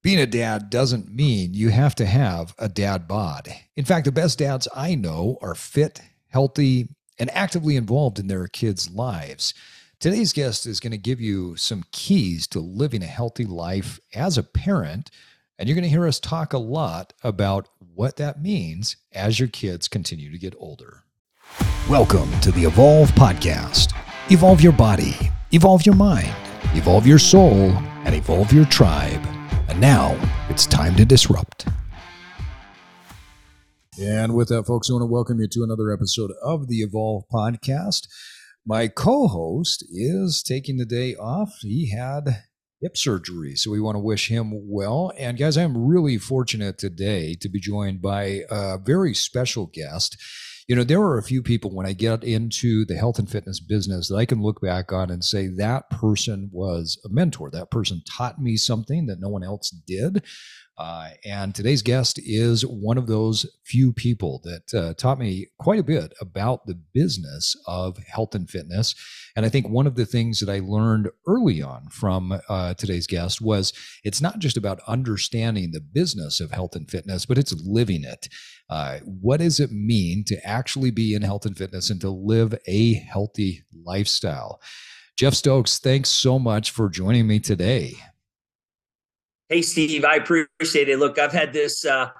Being a dad doesn't mean you have to have a dad bod. In fact, the best dads I know are fit, healthy, and actively involved in their kids' lives. Today's guest is going to give you some keys to living a healthy life as a parent, and you're going to hear us talk a lot about what that means as your kids continue to get older. Welcome to the Evolve Podcast. Evolve your body, evolve your mind, evolve your soul, and evolve your tribe. And now it's time to disrupt. And with that, folks, I want to welcome you to another episode of the Evolve Podcast. My co host is taking the day off. He had hip surgery, so we want to wish him well. And guys, I'm really fortunate today to be joined by a very special guest. You know, there are a few people when I get into the health and fitness business that I can look back on and say that person was a mentor. That person taught me something that no one else did. Uh, and today's guest is one of those few people that uh, taught me quite a bit about the business of health and fitness. And I think one of the things that I learned early on from uh, today's guest was it's not just about understanding the business of health and fitness, but it's living it. Uh, what does it mean to actually be in health and fitness and to live a healthy lifestyle? Jeff Stokes, thanks so much for joining me today. Hey, Steve, I appreciate it. Look, I've had this uh,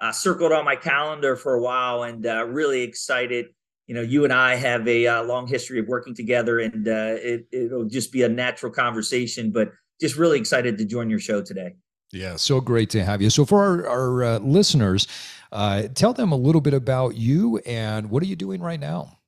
uh, circled on my calendar for a while and uh, really excited. You know, you and I have a uh, long history of working together, and uh, it, it'll just be a natural conversation, but just really excited to join your show today. Yeah, so great to have you. So, for our, our uh, listeners, tell them a little bit about you and what are you doing right now?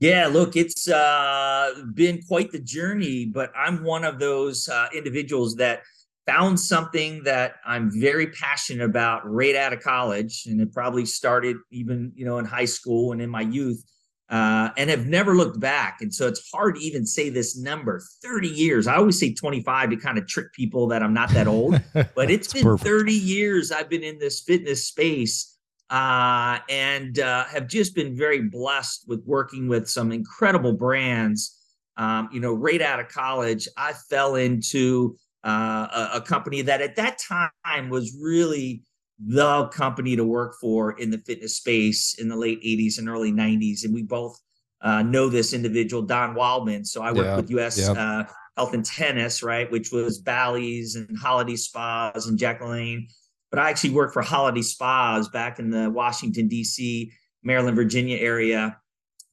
Yeah, look, it's uh, been quite the journey, but I'm one of those uh, individuals that found something that I'm very passionate about right out of college, and it probably started even you know in high school and in my youth, uh, and have never looked back. And so it's hard to even say this number. Thirty years. I always say 25 to kind of trick people that I'm not that old, but it's been perfect. 30 years I've been in this fitness space. Uh, and uh, have just been very blessed with working with some incredible brands. Um, you know, right out of college, I fell into uh, a, a, company that at that time was really the company to work for in the fitness space in the late 80s and early 90s. And we both uh, know this individual, Don Wildman. So I worked yeah, with US yeah. uh, Health and Tennis, right, which was Bally's and Holiday Spas and Jack LaLanne. But I actually worked for Holiday Spas back in the Washington, D.C., Maryland, Virginia area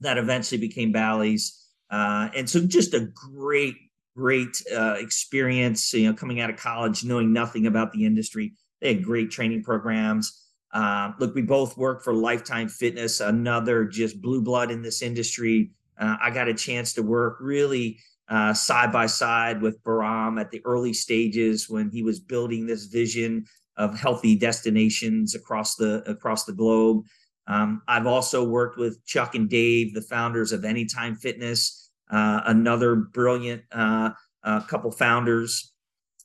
that eventually became Bally's. Uh, and so just a great great uh, experience, you know, coming out of college, knowing nothing about the industry. They had great training programs. Uh, look, we both work for Lifetime Fitness, another just blue blood in this industry. Uh, I got a chance to work really uh, side by side with Bahram at the early stages when he was building this vision of healthy destinations across the across the globe. Um, I've also worked with Chuck and Dave, the founders of Anytime Fitness another brilliant uh, uh, couple founders,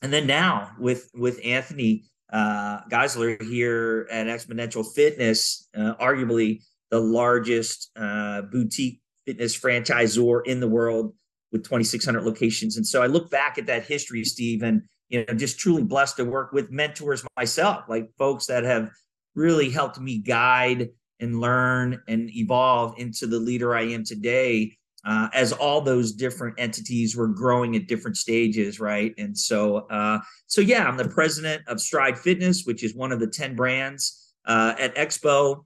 and then now with with Anthony uh, Geisler here at Xponential Fitness, uh, arguably the largest uh, boutique fitness franchisor in the world with 2,600 locations. And so I look back at that history, Steve, and you know, just truly blessed to work with mentors myself, like folks that have really helped me guide and learn and evolve into the leader I am today uh, as all those different entities were growing at different stages, right? And so, uh, so yeah, I'm the president of Stride Fitness, which is one of the ten brands uh, at Expo.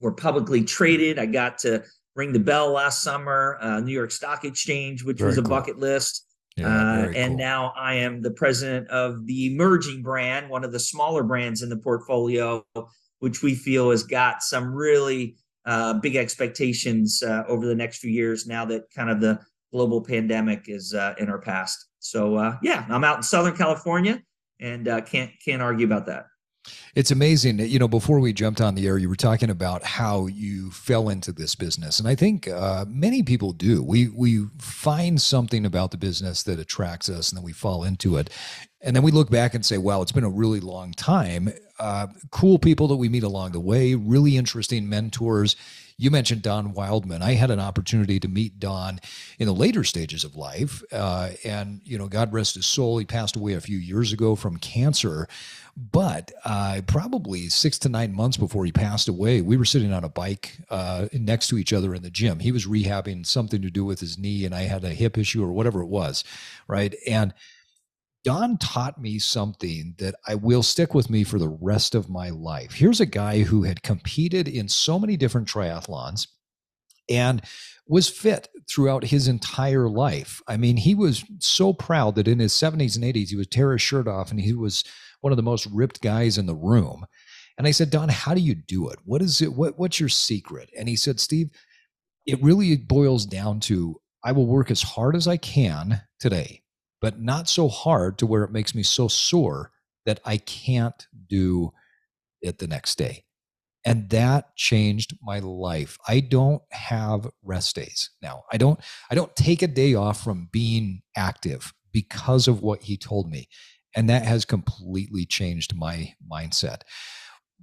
We're publicly traded. I got to ring the bell last summer, uh, New York Stock Exchange, which very was a cool. bucket list. Yeah, uh, and cool. now I am the president of the emerging brand, one of the smaller brands in the portfolio, which we feel has got some really uh, big expectations uh, over the next few years now that kind of the global pandemic is uh, in our past. So uh, yeah, I'm out in Southern California and uh, can't can't argue about that. It's amazing. That you know, before we jumped on the air, you were talking about how you fell into this business, and I think uh, many people do. We we find something about the business that attracts us, and then we fall into it, and then we look back and say, "Wow, it's been a really long time." Uh, cool people that we meet along the way, really interesting mentors. You mentioned Don Wildman. I had an opportunity to meet Don in the later stages of life. Uh, and, you know, God rest his soul, he passed away a few years ago from cancer. But uh, probably six to nine months before he passed away, we were sitting on a bike uh, next to each other in the gym. He was rehabbing something to do with his knee, and I had a hip issue or whatever it was. Right. And, Don taught me something that I will stick with me for the rest of my life. Here's a guy who had competed in so many different triathlons and was fit throughout his entire life. I mean, he was so proud that in his 70s and 80s, he would tear his shirt off and he was one of the most ripped guys in the room. And I said, Don, how do you do it? What is it? What, what's your secret? And he said, Steve, it really boils down to I will work as hard as I can today but not so hard to where it makes me so sore that I can't do it the next day. And that changed my life. I don't have rest days now. I don't I don't take a day off from being active because of what he told me. And that has completely changed my mindset.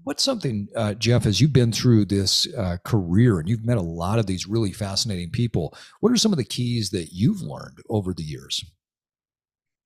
What's something, uh, Jeff, as you've been through this uh, career and you've met a lot of these really fascinating people, what are some of the keys that you've learned over the years?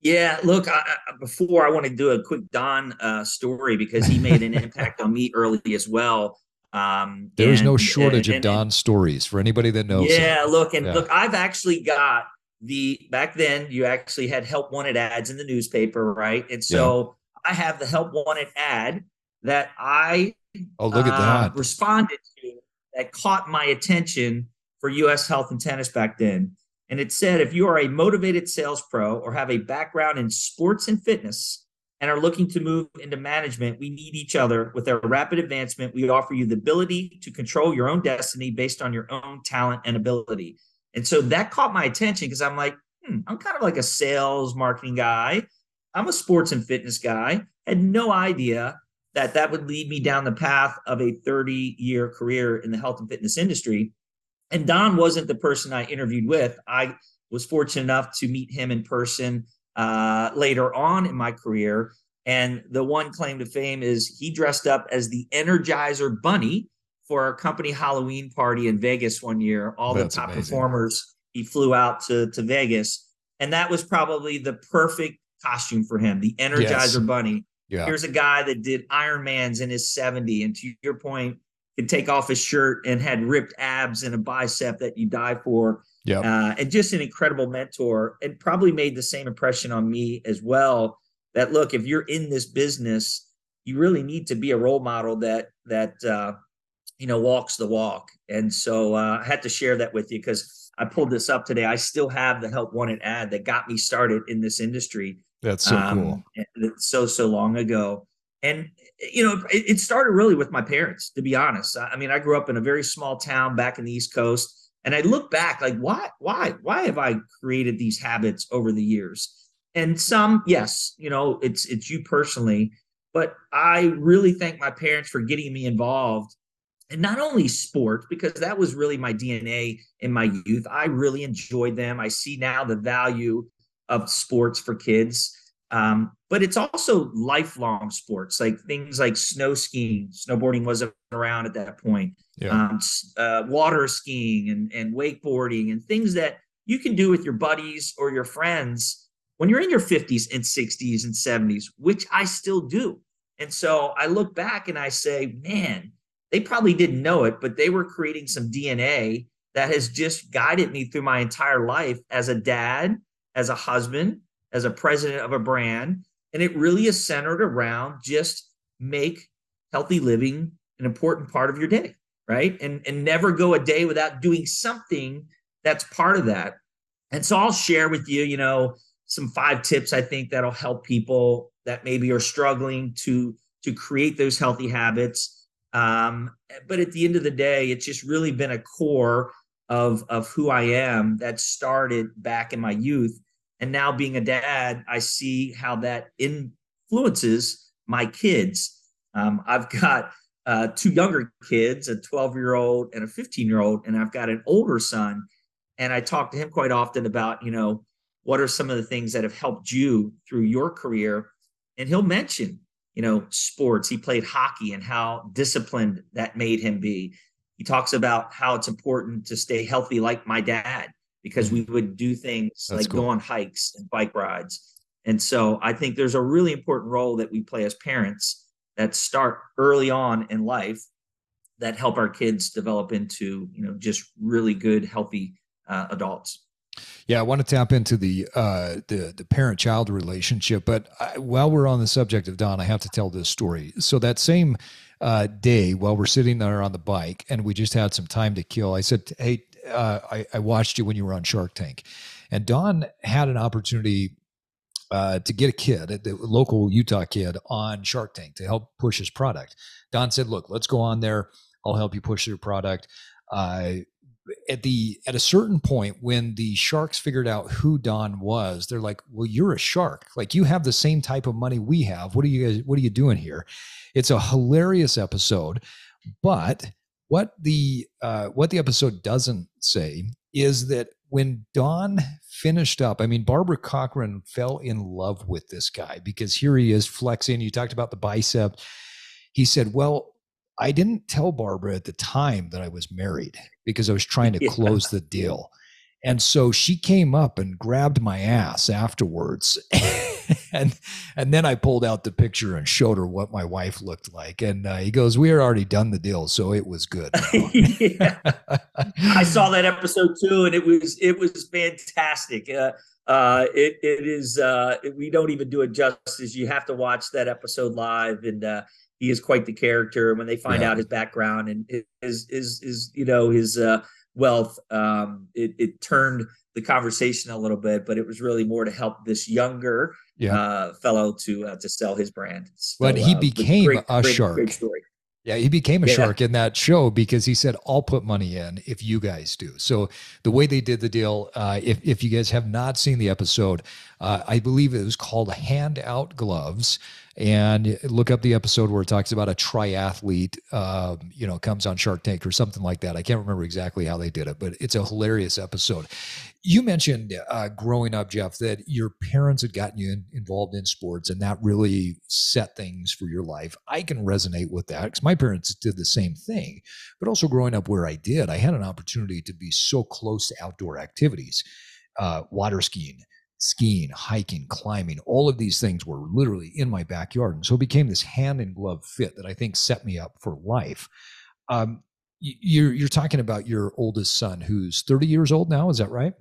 Yeah, look, I, before I want to do a quick Don uh, story because he made an impact on me early as well. Um, There's no shortage and, and, of Don stories for anybody that knows. Yeah, look, and yeah. look, I've actually got the back then you actually had help wanted ads in the newspaper, right? And so yeah. I have the help wanted ad that I oh look at uh, that responded to that caught my attention for U.S. Health and Tennis back then. And it said if you are a motivated sales pro or have a background in sports and fitness and are looking to move into management, we need each other. With our rapid advancement, we offer you the ability to control your own destiny based on your own talent and ability. And so that caught my attention because I'm like, hmm, I'm kind of like a sales marketing guy. I'm a sports and fitness guy. Had no idea that that would lead me down the path of a 30 year career in the health and fitness industry. And Don wasn't the person I interviewed with. I was fortunate enough to meet him in person uh, later on in my career. And the one claim to fame is he dressed up as the Energizer Bunny for our company Halloween party in Vegas one year. All That's the top amazing. performers, he flew out to, to Vegas. And that was probably the perfect costume for him, the Energizer yes. Bunny. Yeah. Here's a guy that did Iron Man's in his 70. And to your point, could take off his shirt and had ripped abs and a bicep that you die for. Yeah. Uh, and just an incredible mentor and probably made the same impression on me as well. That look, if you're in this business, you really need to be a role model that that uh, you know walks the walk. And so uh, I had to share that with you because I pulled this up today. I still have the help wanted ad that got me started in this industry. That's so um, cool. So so long ago. And you know, it, it, started really with my parents, to be honest. I, I mean, I grew up in a very small town back in the East Coast, and I look back like, why, why, why have I created these habits over the years? And some, yes, you know, it's it's you personally, but I really thank my parents for getting me involved and not only sport because that was really my dna in my youth i really enjoyed them i see now the value of sports for kids um, but it's also lifelong sports, like things like snow skiing. Snowboarding wasn't around at that point. Yeah. Um, uh, water skiing and, and wakeboarding and things that you can do with your buddies or your friends when you're in your 50s and 60s and 70s, which I still do. And so I look back and I say, man, they probably didn't know it, but they were creating some DNA that has just guided me through my entire life as a dad, as a husband, as a president of a brand. And it really is centered around just make healthy living an important part of your day, right? And, and never go a day without doing something that's part of that. And so I'll share with you, you know, some five tips I think that'll help people that maybe are struggling to to create those healthy habits. Um, but at the end of the day, it's just really been a core of of who I am that started back in my youth and now being a dad, I see how that influences my kids. Um, I've got uh, two younger kids, a 12 year old and a 15 year old, and I've got an older son. And I talk to him quite often about, you know, what are some of the things that have helped you through your career? And he'll mention, you know, sports. He played hockey and how disciplined that made him be. he talks about how it's important to stay healthy like my dad because we would do things That's like cool. go on hikes and bike rides. And so I think there's a really important role that we play as parents that start early on in life that help our kids develop into, you know, just really good, healthy uh, adults. Yeah, I want to tap into the uh, the the parent child relationship, but I, while we're on the subject of Don, I have to tell this story. So that same uh, day, while we're sitting there on the bike, and we just had some time to kill, I said, "Hey, uh, I, I watched you when you were on Shark Tank, and Don had an opportunity uh, to get a kid, a local Utah kid, on Shark Tank to help push his product. Don said, "Look, let's go on there. I'll help you push your product." Uh, at the at a certain point, when the sharks figured out who Don was, they're like, "Well, you're a shark. Like you have the same type of money we have. What are you guys? What are you doing here?" It's a hilarious episode, but what the uh, what the episode doesn't say is that when Don finished up, I mean, Barbara Corcoran fell in love with this guy because here he is flexing. You talked about the bicep. He said, Well, I didn't tell Barbara at the time that I was married because I was trying to yeah. close the deal. And so she came up and grabbed my ass afterwards. and and then I pulled out the picture and showed her what my wife looked like. And uh, he goes, "We had already done the deal, so it was good." I saw that episode too, and it was it was fantastic. Uh, uh, it it is. Uh, we don't even do it justice. You have to watch that episode live, and uh, he is quite the character. And When they find yeah. out his background and his his his you know his uh, wealth. Um, it, it turned the conversation a little bit, but it was really more to help this younger yeah. uh, fellow to uh, to sell his brand. So, but he uh, became great, a great, shark. Great. Yeah, he became a yeah. shark in that show because he said, "I'll put money in if you guys do." So the way they did the deal, uh, if if you guys have not seen the episode, uh, I believe it was called "Hand Out Gloves." and look up the episode where it talks about a triathlete, uh, you know, comes on Shark Tank or something like that. I can't remember exactly how they did it, but it's a hilarious episode. You mentioned uh, growing up, Jeff, that your parents had gotten you in, involved in sports, and that really set things for your life. I can resonate with that because my parents did the same thing. But also growing up where I did, I had an opportunity to be so close to outdoor activities, uh, water skiing skiing, hiking, climbing, all of these things were literally in my backyard. And so it became this hand in glove fit that I think set me up for life. Um, you're, you're talking about your oldest son who's 30 years old now. Is that right?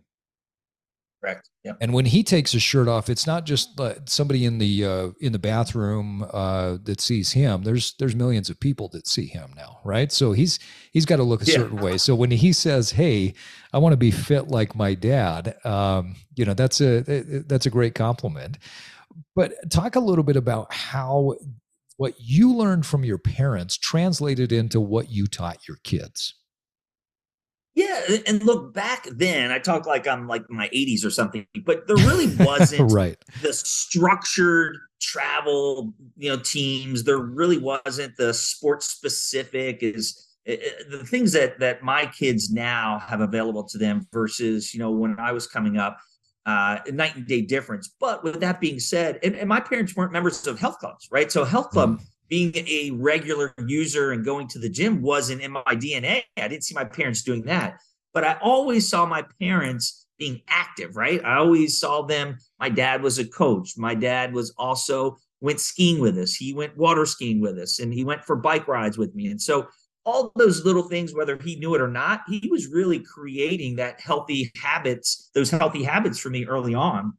Correct. Yeah. And when he takes his shirt off, it's not just uh, somebody in the uh, in the bathroom uh, that sees him. There's there's millions of people that see him now, right? So he's he's got to look a yeah. certain way. So when he says, "Hey, I want to be fit like my dad," um, you know, that's a that's a great compliment. But talk a little bit about how what you learned from your parents translated into what you taught your kids. Yeah, and look back then, I talk like I'm like my 80s or something, but there really wasn't right. the structured travel, you know, teams. There really wasn't the sports specific is eh, eh, the things that that my kids now have available to them versus you know when I was coming up, uh, night and day difference. But with that being said, and, and my parents weren't members of health clubs, right? So health club. Being a regular user and going to the gym wasn't in my DNA. I didn't see my parents doing that. But I always saw my parents being active, right? I always saw them. My dad was a coach. My dad was also went skiing with us. He went water skiing with us and he went for bike rides with me. And so all those little things, whether he knew it or not, he was really creating that healthy habits, those healthy habits for me early on.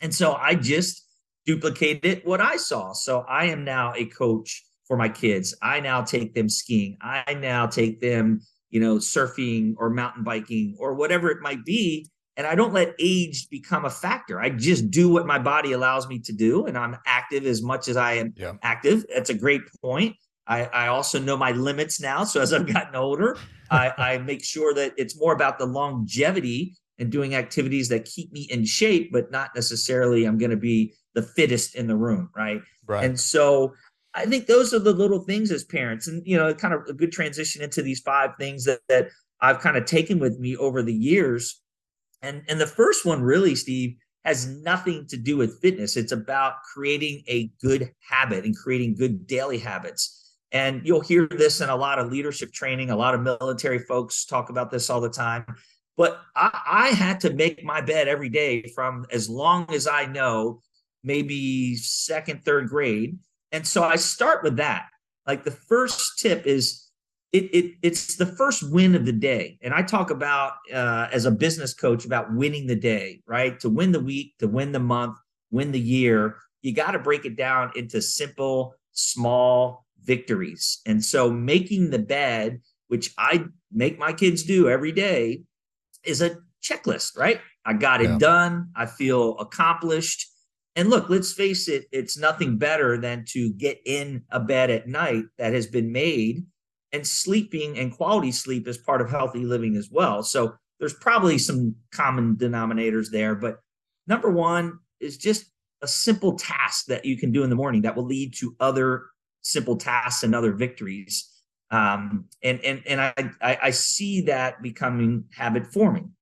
And so I just duplicated what I saw. So I am now a coach for my kids. I now take them skiing. I now take them, you know, surfing or mountain biking or whatever it might be. And I don't let age become a factor. I just do what my body allows me to do. And I'm active as much as I am yeah. active. That's a great point. I, I, also know my limits now. So as I've gotten older, I, I make sure that it's more about the longevity and doing activities that keep me in shape, but not necessarily I'm going to be the fittest in the room, right? Right. And so I think those are the little things as parents, and you know, kind of a good transition into these five things that that I've kind of taken with me over the years. And and the first one really, Steve, has nothing to do with fitness. It's about creating a good habit and creating good daily habits. And you'll hear this in a lot of leadership training. A lot of military folks talk about this all the time. But I, I had to make my bed every day from as long as I know, maybe second, third grade. And so I start with that. Like the first tip is it, it it's the first win of the day. And I talk about uh, as a business coach about winning the day, right? To win the week, to win the month, win the year, you got to break it down into simple, small victories. And so making the bed, which I make my kids do every day, is a checklist, right? I got it yeah. done. I feel accomplished. And look, let's face it, it's nothing better than to get in a bed at night that has been made and sleeping and quality sleep is part of healthy living as well. So there's probably some common denominators there, but number one is just a simple task that you can do in the morning that will lead to other simple tasks and other victories. Um, and and and I, I I see that becoming habit forming.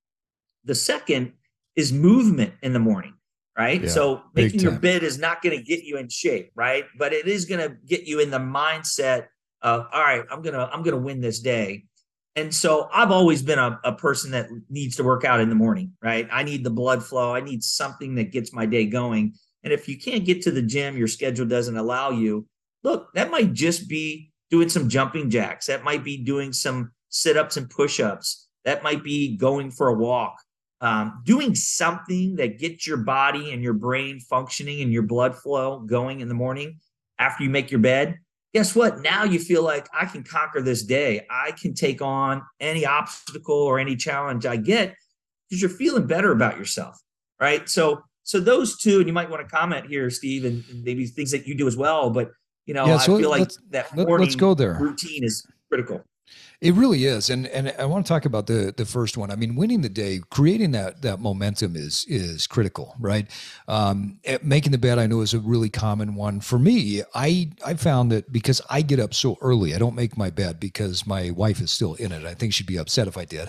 The second is movement in the morning, right? Yeah, so making your bid is not going to get you in shape, right? But it is going to get you in the mindset of all right i'm gonna i'm gonna win this day. And so i've always been a, a person that needs to work out in the morning right? I need the blood flow. I need something that gets my day going. And if you can't get to the gym your schedule doesn't allow you look that might just be doing some jumping jacks. That might be doing some sit-ups and push-ups. That might be going for a walk um, doing something that gets your body and your brain functioning and your blood flow going in the morning after you make your bed guess what? Now you feel like I can conquer this day. I can take on any obstacle or any challenge I get because you're feeling better about yourself. Right. So, so those two, and you might want to comment here, Steve, and, and maybe things that you do as well. But, you know, yeah, so I feel like that morning let's go there. routine is critical. It really is, and and I want to talk about the the first one. I mean, winning the day, creating that that momentum is is critical, right? Um, eh, making the bed, I know, is a really common one for me. I I found that because I get up so early, I don't make my bed because my wife is still in it. I think she'd be upset if I did,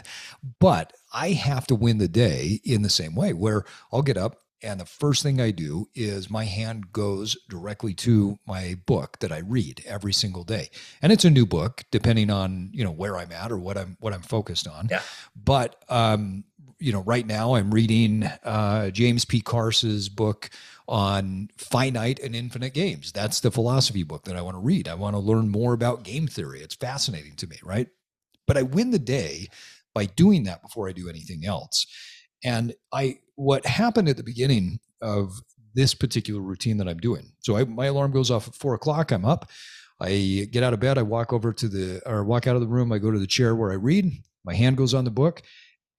but I have to win the day in the same way, where I'll get up, and the first thing I do is my hand goes directly to my book that I read every single day. And it's a new book, depending on, you know, where I'm at or what I'm what I'm focused on. Yeah. But um, you know, right now I'm reading uh, James P. Carse's book on finite and infinite games. That's the philosophy book that I want to read. I want to learn more about game theory. It's fascinating to me, right? But I win the day by doing that before I do anything else. And I, what happened at the beginning of this particular routine that I'm doing. So I, my alarm goes off at four o'clock. I'm up. I get out of bed. I walk over to the, or walk out of the room. I go to the chair where I read. My hand goes on the book.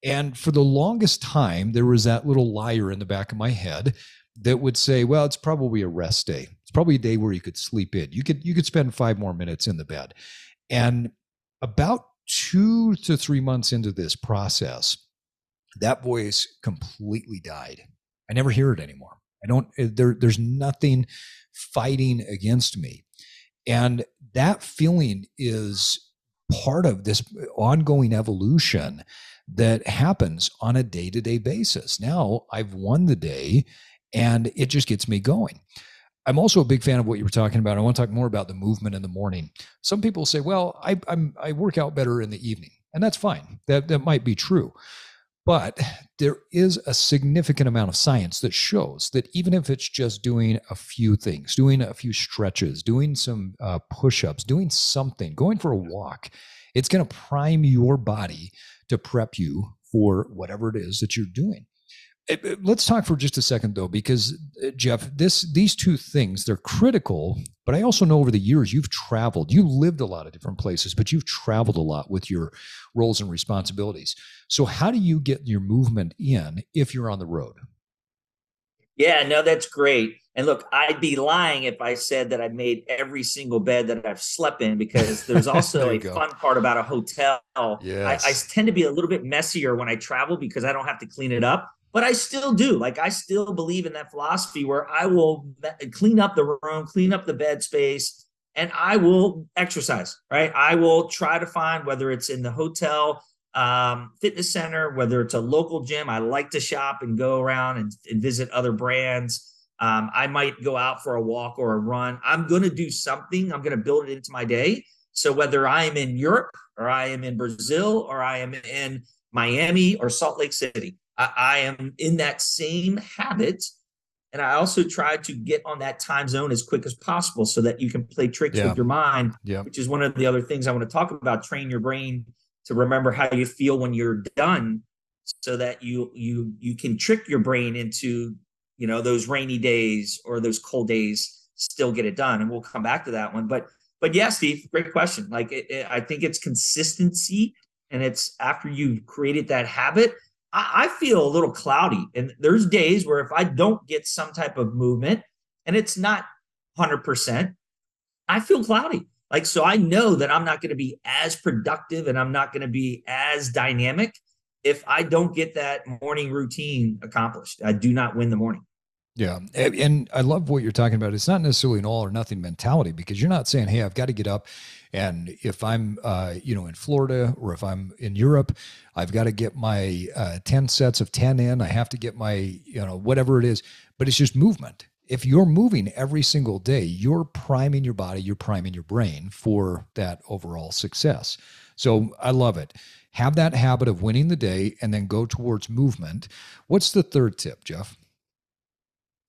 And for the longest time, there was that little liar in the back of my head that would say, well, it's probably a rest day. It's probably a day where you could sleep in. You could, you could spend five more minutes in the bed. And about two to three months into this process, that voice completely died. I never hear it anymore. I don't, eh, there, there's nothing fighting against me. And that feeling is part of this ongoing evolution that happens on a day to day basis. Now I've won the day and it just gets me going. I'm also a big fan of what you were talking about. I want to talk more about the movement in the morning. Some people say, well, I, I'm, I work out better in the evening, and that's fine. That, that might be true. But there is a significant amount of science that shows that even if it's just doing a few things, doing a few stretches, doing some uh, push ups, doing something, going for a walk, it's going to prime your body to prep you for whatever it is that you're doing. Let's talk for just a second though because eh, jeff this these two things they're critical but i also know over the years you've traveled. You lived a lot of different places but you've traveled a lot with your roles and responsibilities. So how do you get your movement in if you're on the road? Yeah no that's great. And look i'd be lying if i said that i made every single bed that i've slept in because there's also a go. fun part about a hotel. Yes. I, I tend to be a little bit messier when i travel because i don't have to clean it up but I still do. Like I still believe in that philosophy where I will clean up the room, clean up the bed space, and I will exercise. Right, I will try to find whether it's in the hotel, um, fitness center, whether it's a local gym. I like to shop and go around and, and visit other brands. Um, I might go out for a walk or a run. I'm going to do something. I'm going to build it into my day. So whether I am in Europe or I am in Brazil or I am in Miami or Salt Lake City, I, I am in that same habit. And I also try to get on that time zone as quick as possible so that you can play tricks Yeah. with your mind, Yeah. which is one of the other things I want to talk about. Train your brain to remember how you feel when you're done so that you you you can trick your brain into you know those rainy days or those cold days still get it done and we'll come back to that one but but yeah steve great question like it, it- i think it's consistency and it's after you've created that habit I, I feel a little cloudy and there's days where if i don't get some type of movement and it's not 100% i feel cloudy like so i know that i'm not going to be as productive and i'm not going to be as dynamic if I don't get that morning routine accomplished. I do not win the morning. Yeah. And, I love what you're talking about. It's not necessarily an all or nothing mentality because you're not saying, hey, I've got to get up. And if I'm, uh, you know, in Florida or if I'm in Europe, I've got to get my uh, 10 sets of 10 in. I have to get my, you know, whatever it is. But it's just movement. If you're moving every single day, you're priming your body, you're priming your brain for that overall success. So I love it. Have that habit of winning the day and then go towards movement. What's the third tip, Jeff?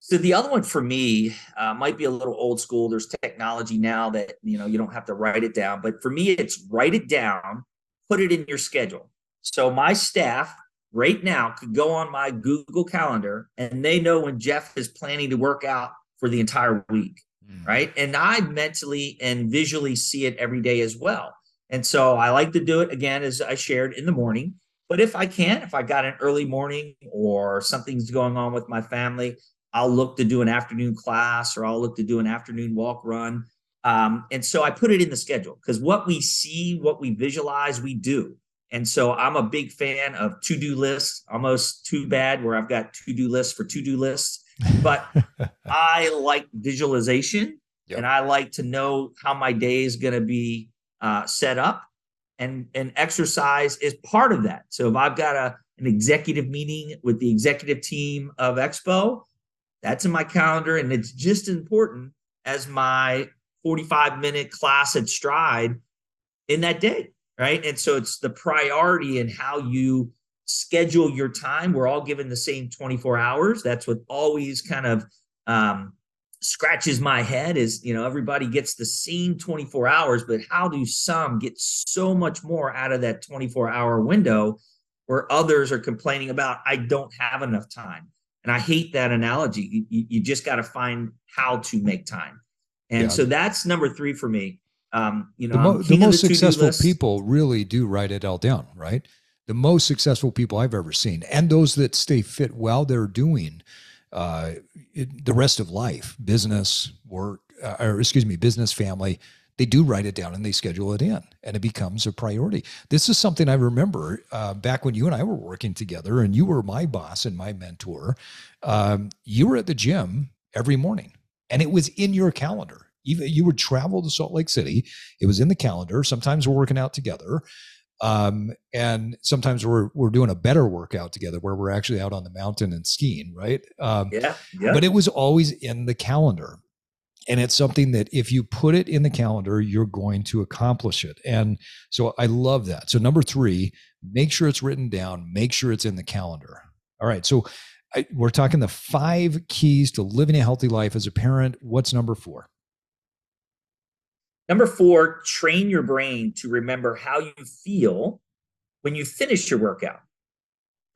So the other one for me uh, might be a little old school. There's technology now that you know you don't have to write it down, but for me, it's write it down, put it in your schedule. So my staff right now could go on my Google Calendar and they know when Jeff is planning to work out for the entire week, right? And I mentally and visually see it every day as well. And so I like to do it again, as I shared in the morning. But if I can, if I got an early morning or something's going on with my family, I'll look to do an afternoon class or I'll look to do an afternoon walk run. Um, and so I put it in the schedule because what we see, what we visualize, we do. And so I'm a big fan of to do lists, almost too bad where I've got to do lists for to do lists. But I like visualization Yep. and I like to know how my day is going to be uh, set up. And, and exercise is part of that. So if I've got a, an executive meeting with the executive team of Expo, that's in my calendar. And it's just important as my 45 minute class at Stride in that day. Right. And so it's the priority in how you schedule your time. We're all given the same 24 hours. That's what always kind of um, scratches my head is, you know, everybody gets the same 24 hours, but how do some get so much more out of that 24 hour window where others are complaining about, I don't have enough time? And I hate that analogy. You, you just got to find how to make time. And Yeah. so that's number three for me. Um, you know, the, mo- the most successful list. people really do write it all down, right? The most successful people I've ever seen, and those that stay fit while they're doing uh, it, the rest of life, business, work, uh, or excuse me, business, family, they do write it down and they schedule it in, and it becomes a priority. This is something I remember uh, back when you and I were working together, and you were my boss and my mentor. Um, you were at the gym every morning, and it was in your calendar. Even you would travel to Salt Lake City. It was in the calendar. Sometimes we're working out together. Um, and sometimes we're we're doing a better workout together where we're actually out on the mountain and skiing, right? Um, Yeah. Yeah. but it was always in the calendar. And it's something that if you put it in the calendar, you're going to accomplish it. And so I love that. So, number three, make sure it's written down, make sure it's in the calendar. All right. So, I, we're talking the five keys to living a healthy life as a parent. What's number four? Number four, train your brain to remember how you feel when you finish your workout.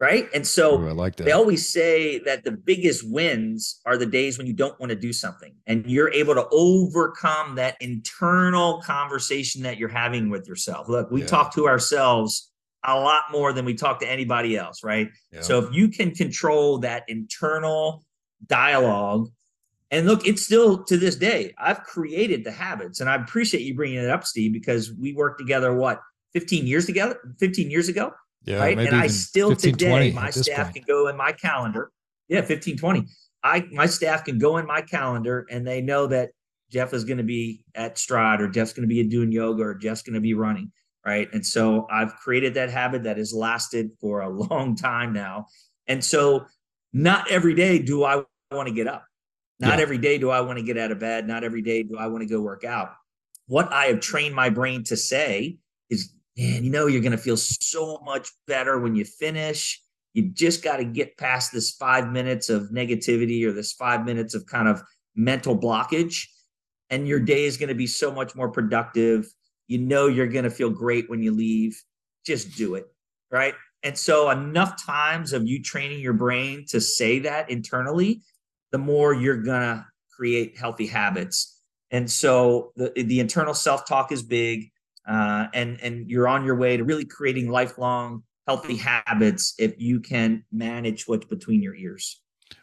Right. And so Ooh, I like that. they always say that the biggest wins are the days when you don't want to do something and you're able to overcome that internal conversation that you're having with yourself. Look, we Yeah. talk to ourselves a lot more than we talk to anybody else. Right. Yeah. So if you can control that internal dialogue, and look, it's still to this day, I've created the habits, and I appreciate you bringing it up, Steve, because we worked together what 15 years together, 15 years ago, yeah, right? maybe And I still 15, today, my staff point. can go in my calendar. Yeah, fifteen twenty. I my staff can go in my calendar and they know that Jeff is going to be at Stride or Jeff's going to be doing yoga or Jeff's going to be running, right? And so I've created that habit that has lasted for a long time now. And so not every day do I want to get up. Not Yeah. every day do I want to get out of bed. Not every day do I want to go work out. What I have trained my brain to say is, man, you know, you're going to feel so much better when you finish. You just got to get past this five minutes of negativity or this five minutes of kind of mental blockage. And your day is going to be so much more productive. You know, you're going to feel great when you leave. Just do it. Right. And so, enough times of you training your brain to say that internally, the more you're going to create healthy habits. And so, the, the internal self talk is big. Uh, and and you're on your way to really creating lifelong healthy habits if you can manage what's between your ears.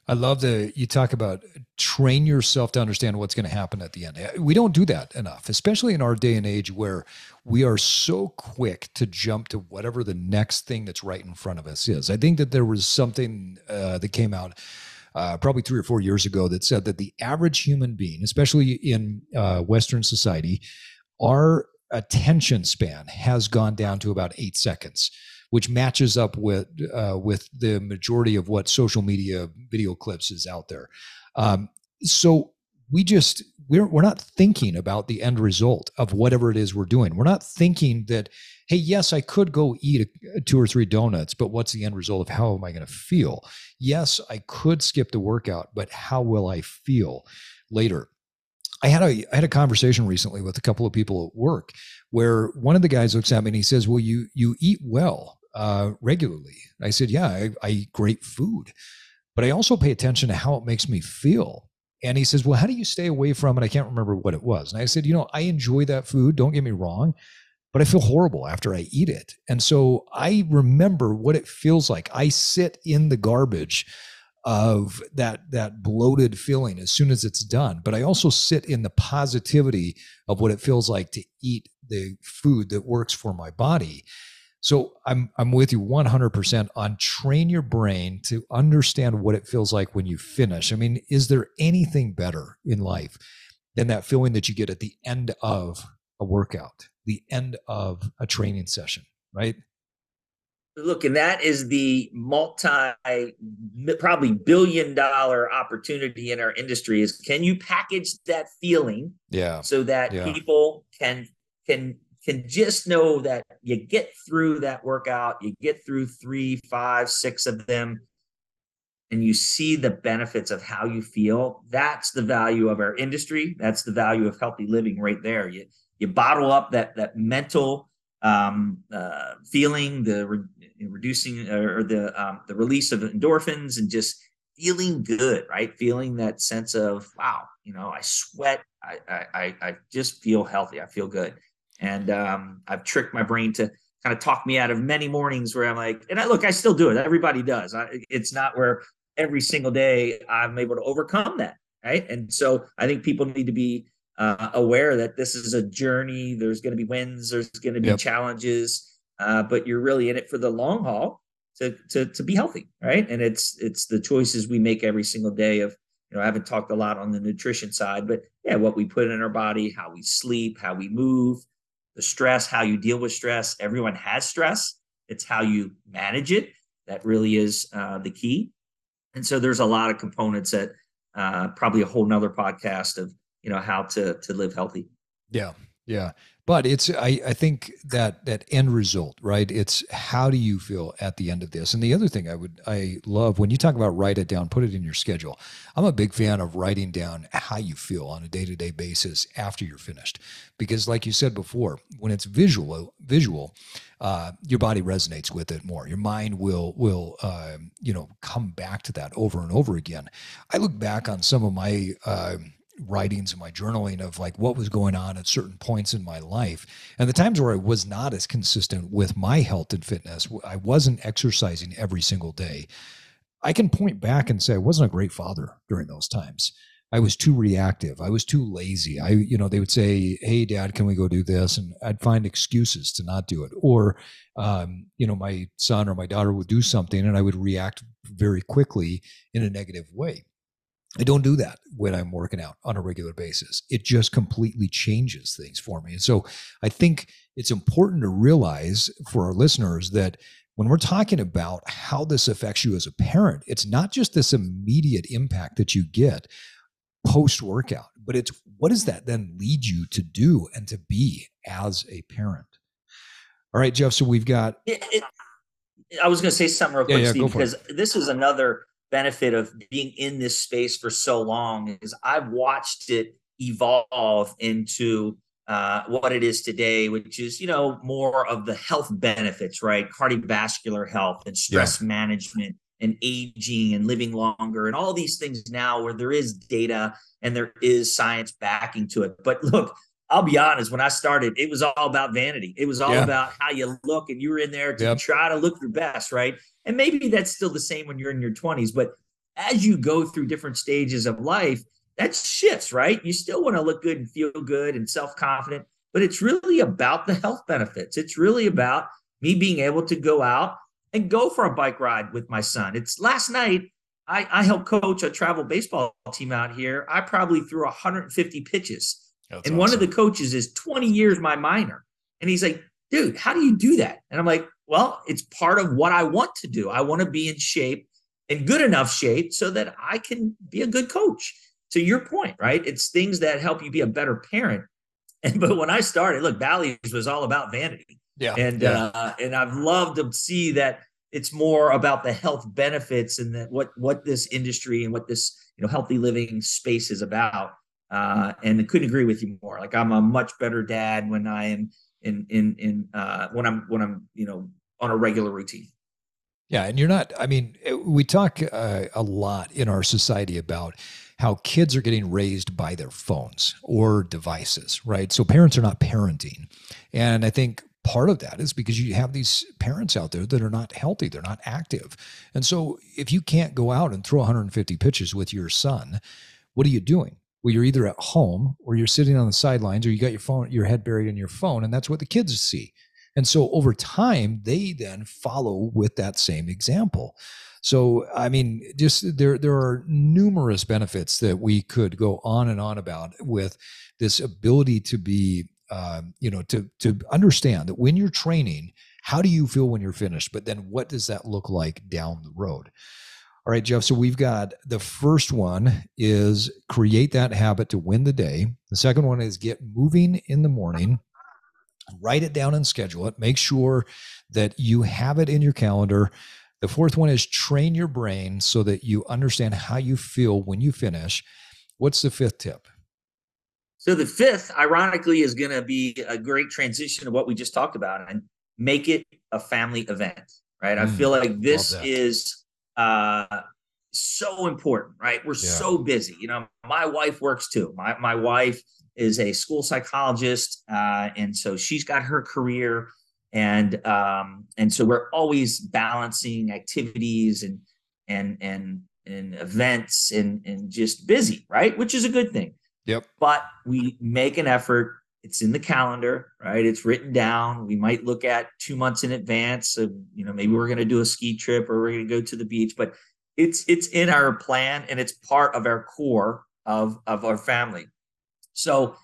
I love that you talk about train yourself to understand what's going to happen at the end. We don't do that enough, especially in our day and age where we are so quick to jump to whatever the next thing that's right in front of us is. I think that there was something uh, that came out uh, probably three or four years ago that said that the average human being, especially in uh, Western society, our attention span has gone down to about eight seconds which matches up with uh, with the majority of what social media video clips is out there. Um, so we just we're we're not thinking about the end result of whatever it is we're doing. We're not thinking that hey, yes, I could go eat a, two or three donuts, but what's the end result of how am I going to feel? Yes, I could skip the workout, but how will I feel later? I had a I had a conversation recently with a couple of people at work where one of the guys looks at me and he says, "Well, you you eat well uh, regularly." I said, "Yeah, I, I eat great food, but I also pay attention to how it makes me feel." And he says, "Well, how do you stay away from it?" I can't remember what it was. And I said, "You know, I enjoy that food. Don't get me wrong." But I feel horrible after I eat it. And so I remember what it feels like. I sit in the garbage of that that bloated feeling as soon as it's done. But i also sit in the positivity of what it feels like to eat the food that works for my body. So i'm i'm with you 100% on train your brain to understand what it feels like when you finish. I mean is there anything better in life than that feeling that you get at the end of a workout the end of a training session right look and that is the multi probably billion dollar opportunity in our industry is can you package that feeling yeah so that Yeah. people can can can just know that you get through that workout you get through three five six of them and you see the benefits of how you feel that's the value of our industry that's the value of healthy living right there you you bottle up that that mental um, uh, feeling, the re- reducing or the um, the release of endorphins, and just feeling good, right? Feeling that sense of wow, you know, I sweat, I I I, I just feel healthy, I feel good, and um, I've tricked my brain to kind of talk me out of many mornings where I'm like, and I look, I still do it. Everybody does. I, it's not where every single day I'm able to overcome that, right? And so I think people need to be uh, aware that this is a journey. There's going to be wins. There's going to be Yep. challenges, uh, but you're really in it for the long haul to to to be healthy, right? And it's it's the choices we make every single day. Of you know, I haven't talked a lot on the nutrition side, but yeah, what we put in our body, how we sleep, how we move, the stress, how you deal with stress. Everyone has stress. It's how you manage it that really is uh, the key. And so there's a lot of components that uh, probably a whole nother podcast of you know how to to live healthy Yeah, yeah. But it's I, I think that that end result, right? It's how do you feel at the end of this? And the other thing I would I love when you talk about write it down, put it in your schedule. I'm a big fan of writing down how you feel on a day-to-day basis after you're finished. Because like you said before, when it's visual visual, uh, your body resonates with it more. Your mind will will uh, you know come back to that over and over again. I look back on some of my uh, writings and my journaling of like what was going on at certain points in my life and the times where I was not as consistent with my health and fitness. I wasn't exercising every single day. I can point back and say I wasn't a great father during those times. I was too reactive. I was too lazy. I, you know, they would say, "Hey, Dad, can we go do this?" And I'd find excuses to not do it. Or, um, you know, my son or my daughter would do something, and I would react very quickly in a negative way. I don't do that when I'm working out on a regular basis. It just completely changes things for me. And so I think it's important to realize for our listeners that when we're talking about how this affects you as a parent, it's not just this immediate impact that you get. post workout, but it's what does that then lead you to do and to be as a parent? All right, Jeff. So we've got. It, it, I was going to say something real quick, yeah, yeah, Steve, because this is another benefit of being in this space for so long. Is I've watched it evolve into uh, what it is today, which is you know more of the health benefits, right? Cardiovascular health and stress yeah. management and aging and living longer and all these things now where there is data and there is science backing to it. But look, I'll be honest, when I started, it was all about vanity. It was all yeah. about how you look, and you were in there to yep. try to look your best, right? And maybe that's still the same when you're in your 20s, but as you go through different stages of life, that shifts, right? You still want to look good and feel good and self confident, but it's really about the health benefits. It's really about me being able to go out and go for a bike ride with my son. It's last night. I, I helped coach a travel baseball team out here. I probably threw 150 pitches. That's and awesome. one of the coaches is 20 years my minor. And he's like, dude, how do you do that? And I'm like, well, it's part of what I want to do. I want to be in shape in good enough shape so that I can be a good coach. To your point, right? It's things that help you be a better parent. And but when I started, look, Bally's was all about vanity. Yeah. And yeah. uh and I've loved to see that it's more about the health benefits and that what what this industry and what this you know healthy living space is about. Uh and I couldn't agree with you more. Like I'm a much better dad when I am in in in uh when I'm when I'm you know on a regular routine. Yeah, and you're not. I mean, eh, we talk uh, a lot in our society about how kids are getting raised by their phones or devices, right? So parents are not parenting, and I think part of that is because you have these parents out there that are not healthy, they're not active, and so if you can't go out and throw 150 pitches with your son, what are you doing? Well, you're either at home or you're sitting on the sidelines, or you got your phone, your head buried in your phone, and that's what the kids see. And so over time, they then follow with that same example. So, I mean, just there, there are numerous benefits that we could go on and on about with this ability to be, uh, you know, to to understand that when you're training, how do you feel when you're finished? But then, what does that look like down the road? All right, Jeff. So we've got the first one is create that habit to win the day. The second one is get moving in the morning write it down and schedule it. Make sure that you have it in your calendar. The fourth one is train your brain so that you understand how you feel when you finish. What's the fifth tip? So the fifth, ironically, is going to be a great transition of what we just talked about and make it a family event, right? Mm, I feel like this is uh, so important, right? We're yeah. so busy. You know, my wife works too. My my wife is a school psychologist, uh, and so she's got her career, and um, and so we're always balancing activities and and and and events and and just busy, right? Which is a good thing. Yep. But we make an effort. It's in the calendar, right? It's written down. We might look at two months in advance of, you know, maybe we're going to do a ski trip or we're going to go to the beach, but it's it's in our plan and it's part of our core of of our family. So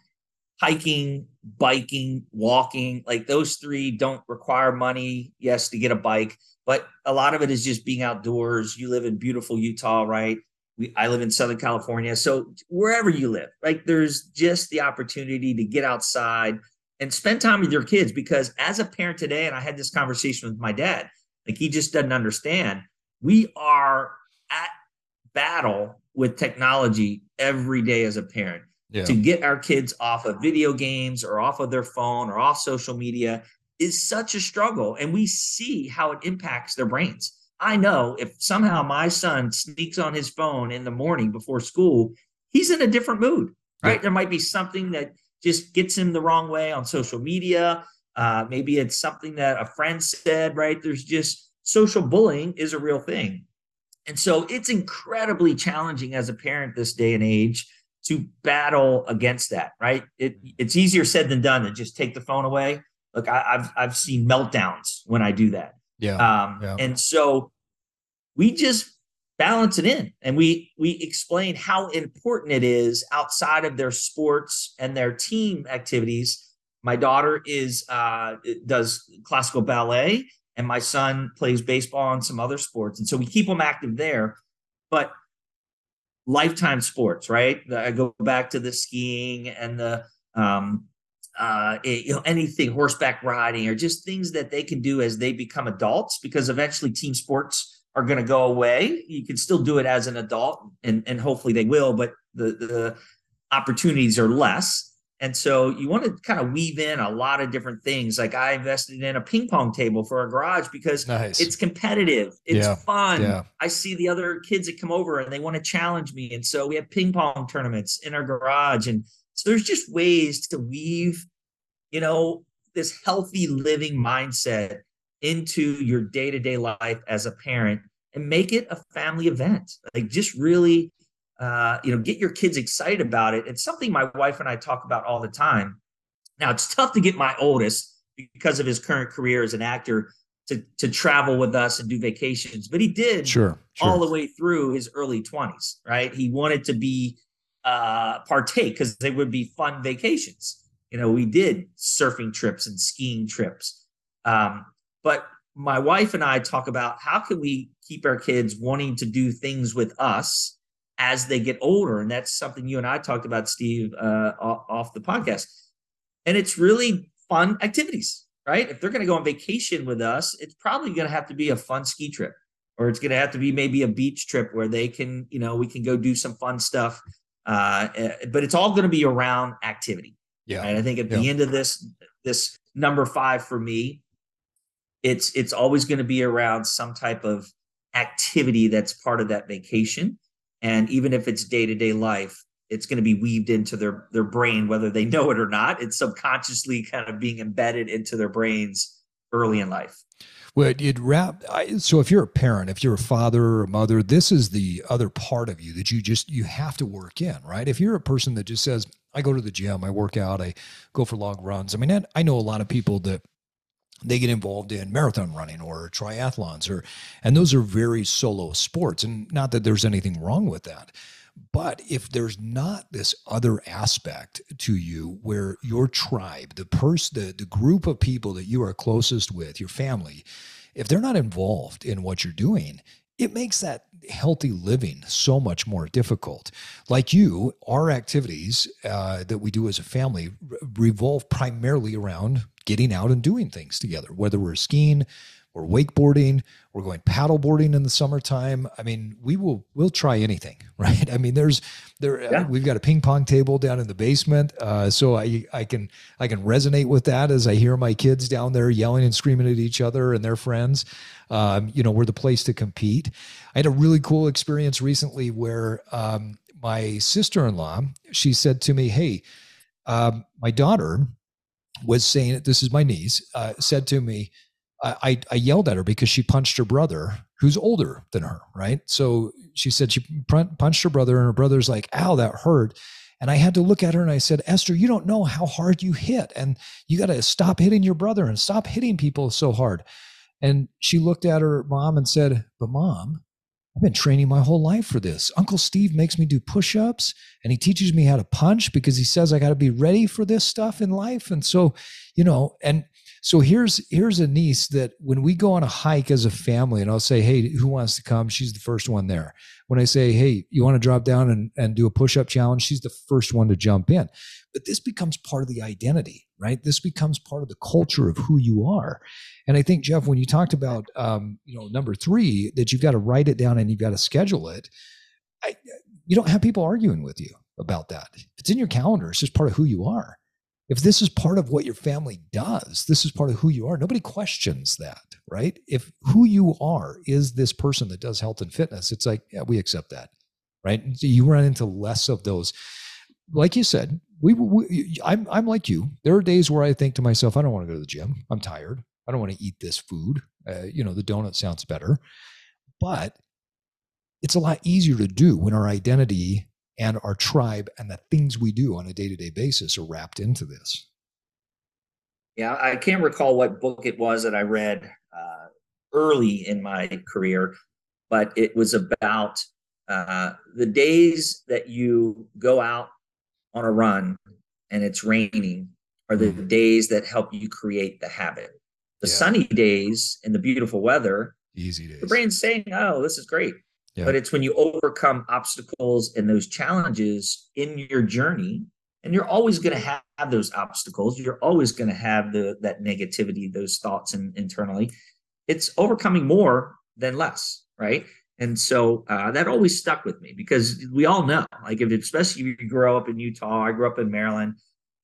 hiking, biking, walking, like those three don't require money, yes, to get a bike, but a lot of it is just being outdoors. You live in beautiful Utah, right? We, I live in Southern California. So wherever you live, like there's just the opportunity to get outside and spend time with your kids because as a parent today, and I had this conversation with my dad, like he just doesn't understand. We are at battle with technology every day as a parent yeah. to get our kids off of video games or off of their phone or off social media is such a struggle. And we see how it impacts their brains. I know if somehow my son sneaks on his phone in the morning before school, he's in a different mood, right? Yeah. There might be something that just gets him the wrong way on social media. Uh, maybe it's something that a friend said, right? There's just social bullying is a real thing. And so it's incredibly challenging as a parent this day and age to battle against that, right? It, it's easier said than done to just take the phone away. Look, I, have I've seen meltdowns when I do that. Yeah, um, yeah. And so we just balance it in and we we explain how important it is outside of their sports and their team activities. My daughter is uh, does classical ballet, and my son plays baseball and some other sports, and so we keep them active there. But lifetime sports, right? I go back to the skiing and the um, uh, it, you know anything horseback riding or just things that they can do as they become adults because eventually team sports are going to go away. You can still do it as an adult, and and hopefully they will, but the the opportunities are less. And so you want to kind of weave in a lot of different things. Like I invested in a ping pong table for our garage because nice. it's competitive, it's yeah. fun. Yeah. I see the other kids that come over and they want to challenge me. And so we have ping pong tournaments in our garage. And so there's just ways to weave, you know, this healthy living mindset into your day to day life as a parent and make it a family event. Like just really uh, you know, get your kids excited about it. It's something my wife and I talk about all the time. Now, it's tough to get my oldest because of his current career as an actor to to travel with us and do vacations, but he did sure, sure. all the way through his early 20s, right? He wanted to be uh partake because they would be fun vacations. You know, we did surfing trips and skiing trips. Um, but my wife and I talk about how can we keep our kids wanting to do things with us as they get older. And that's something you and I talked about, Steve, uh, off the podcast. And it's really fun activities, right? If they're going to go on vacation with us, it's probably going to have to be a fun ski trip, or it's going to have to be maybe a beach trip where they can, you know, we can go do some fun stuff. Uh, eh, but it's all going to be around activity. Yeah. And I think at yeah. the end of this, this number five for me, it's it's always going to be around some type of activity that's part of that vacation. And even if it's day-to-day life it's going to be weaved into their their brain whether they know it or not. It's subconsciously kind of being embedded into their brains early in life. Well it wrap so if you're a parent if you're a father or a mother this is the other part of you that you just you have to work in right? If you're a person that just says i go to the gym i work out i go for long runs i mean i know a lot of people that they get involved in marathon running or triathlons or and those are very solo sports. And not that there's anything wrong with that but if there's not this other aspect to you where your tribe the person the, the group of people that you are closest with your family if they're not involved in what you're doing it makes that healthy living so much more difficult. Like you, our activities uh, that we do as a family revolve primarily around getting out and doing things together, whether we're skiing, or wakeboarding, we're going paddleboarding in the summertime. I mean, we will we'll try anything, right? I mean, there's there yeah. we've got a ping pong table down in the basement, uh, so I I can I can resonate with that as I hear my kids down there yelling and screaming at each other and their friends. Um, you know, we're the place to compete. I had a really cool experience recently where um, my sister in law she said to me, "Hey, um, my daughter." was saying this is my niece uh, said to me I, I yelled at her because she punched her brother who's older than her right so she said she punched her brother and her brother's like ow that hurt and i had to look at her and i said esther you don't know how hard you hit and you got to stop hitting your brother and stop hitting people so hard and she looked at her mom and said but mom I've been training my whole life for this. Uncle Steve makes me do push ups and he teaches me how to punch because he says I got to be ready for this stuff in life. And so, you know, and so here's here's a niece that when we go on a hike as a family and I'll say, Hey, who wants to come? She's the first one there. When I say, Hey, you want to drop down and, and do a push up challenge? She's the first one to jump in. But this becomes part of the identity, right? This becomes part of the culture of who you are. And I think, Jeff, when you talked about, um, you know, number three, that you've got to write it down and you've got to schedule it, I, you don't have people arguing with you about that. If it's in your calendar, it's just part of who you are. If this is part of what your family does, this is part of who you are. Nobody questions that, right? If who you are is this person that does health and fitness, it's like, yeah, we accept that, right? So you run into less of those. Like you said, we, we I'm, I'm like you. There are days where I think to myself, I don't want to go to the gym. I'm tired. I don't want to eat this food. Uh, you know, the donut sounds better, but it's a lot easier to do when our identity and our tribe and the things we do on a day-to-day basis are wrapped into this. Yeah, I can't recall what book it was that I read uh, early in my career, but it was about uh, the days that you go out on a run and it's raining are the mm. days that help you create the habit. The yeah. sunny days and the beautiful weather, easy days. The brain's saying, "Oh, this is great." Yeah. but it's when you overcome obstacles and those challenges in your journey and you're always going to have those obstacles you're always going to have the that negativity those thoughts in, internally it's overcoming more than less right and so uh, that always stuck with me because we all know like if especially if you grow up in utah i grew up in maryland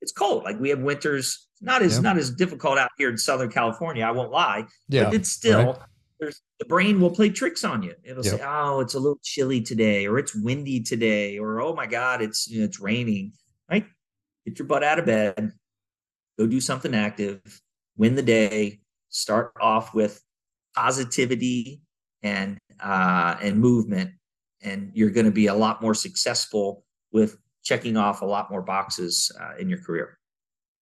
it's cold like we have winters not as not as difficult out here in southern california i won't lie yeah but it's still right. There's the brain will play tricks on you. It'll yep. say oh it's a little chilly today or it's windy today or oh my god it's you know, it's raining. Right? Get your butt out of bed, go do something active, win the day, start off with positivity and uh, and movement, and you're going to be a lot more successful with checking off a lot more boxes uh, in your career.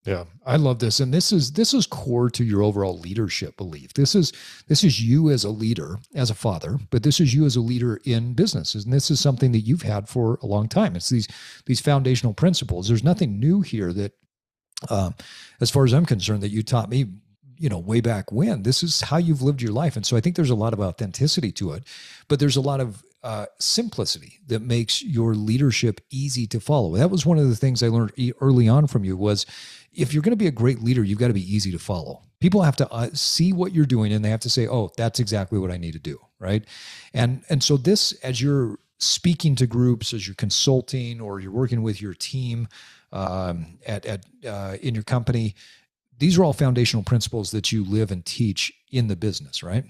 Yeah, I love this, and this is this is core to your overall leadership belief. This is this is you as a leader, as a father, but this is you as a leader in business, and this is something that you've had for a long time. It's these these foundational principles. There's nothing new here that, um, as far as I'm concerned, that you taught me you know way back when this is how you've lived your life and so i think there's a lot of authenticity to it but there's a lot of uh, simplicity that makes your leadership easy to follow. That was one of the things i learned early on from you was if you're going to be a great leader you've got to be easy to follow. People have to uh, see what you're doing and they have to say oh that's exactly what i need to do right? And and so this as you're speaking to groups as you're consulting or you're working with your team um, at, at uh, in your company these are all foundational principles that you live and teach in the business, right?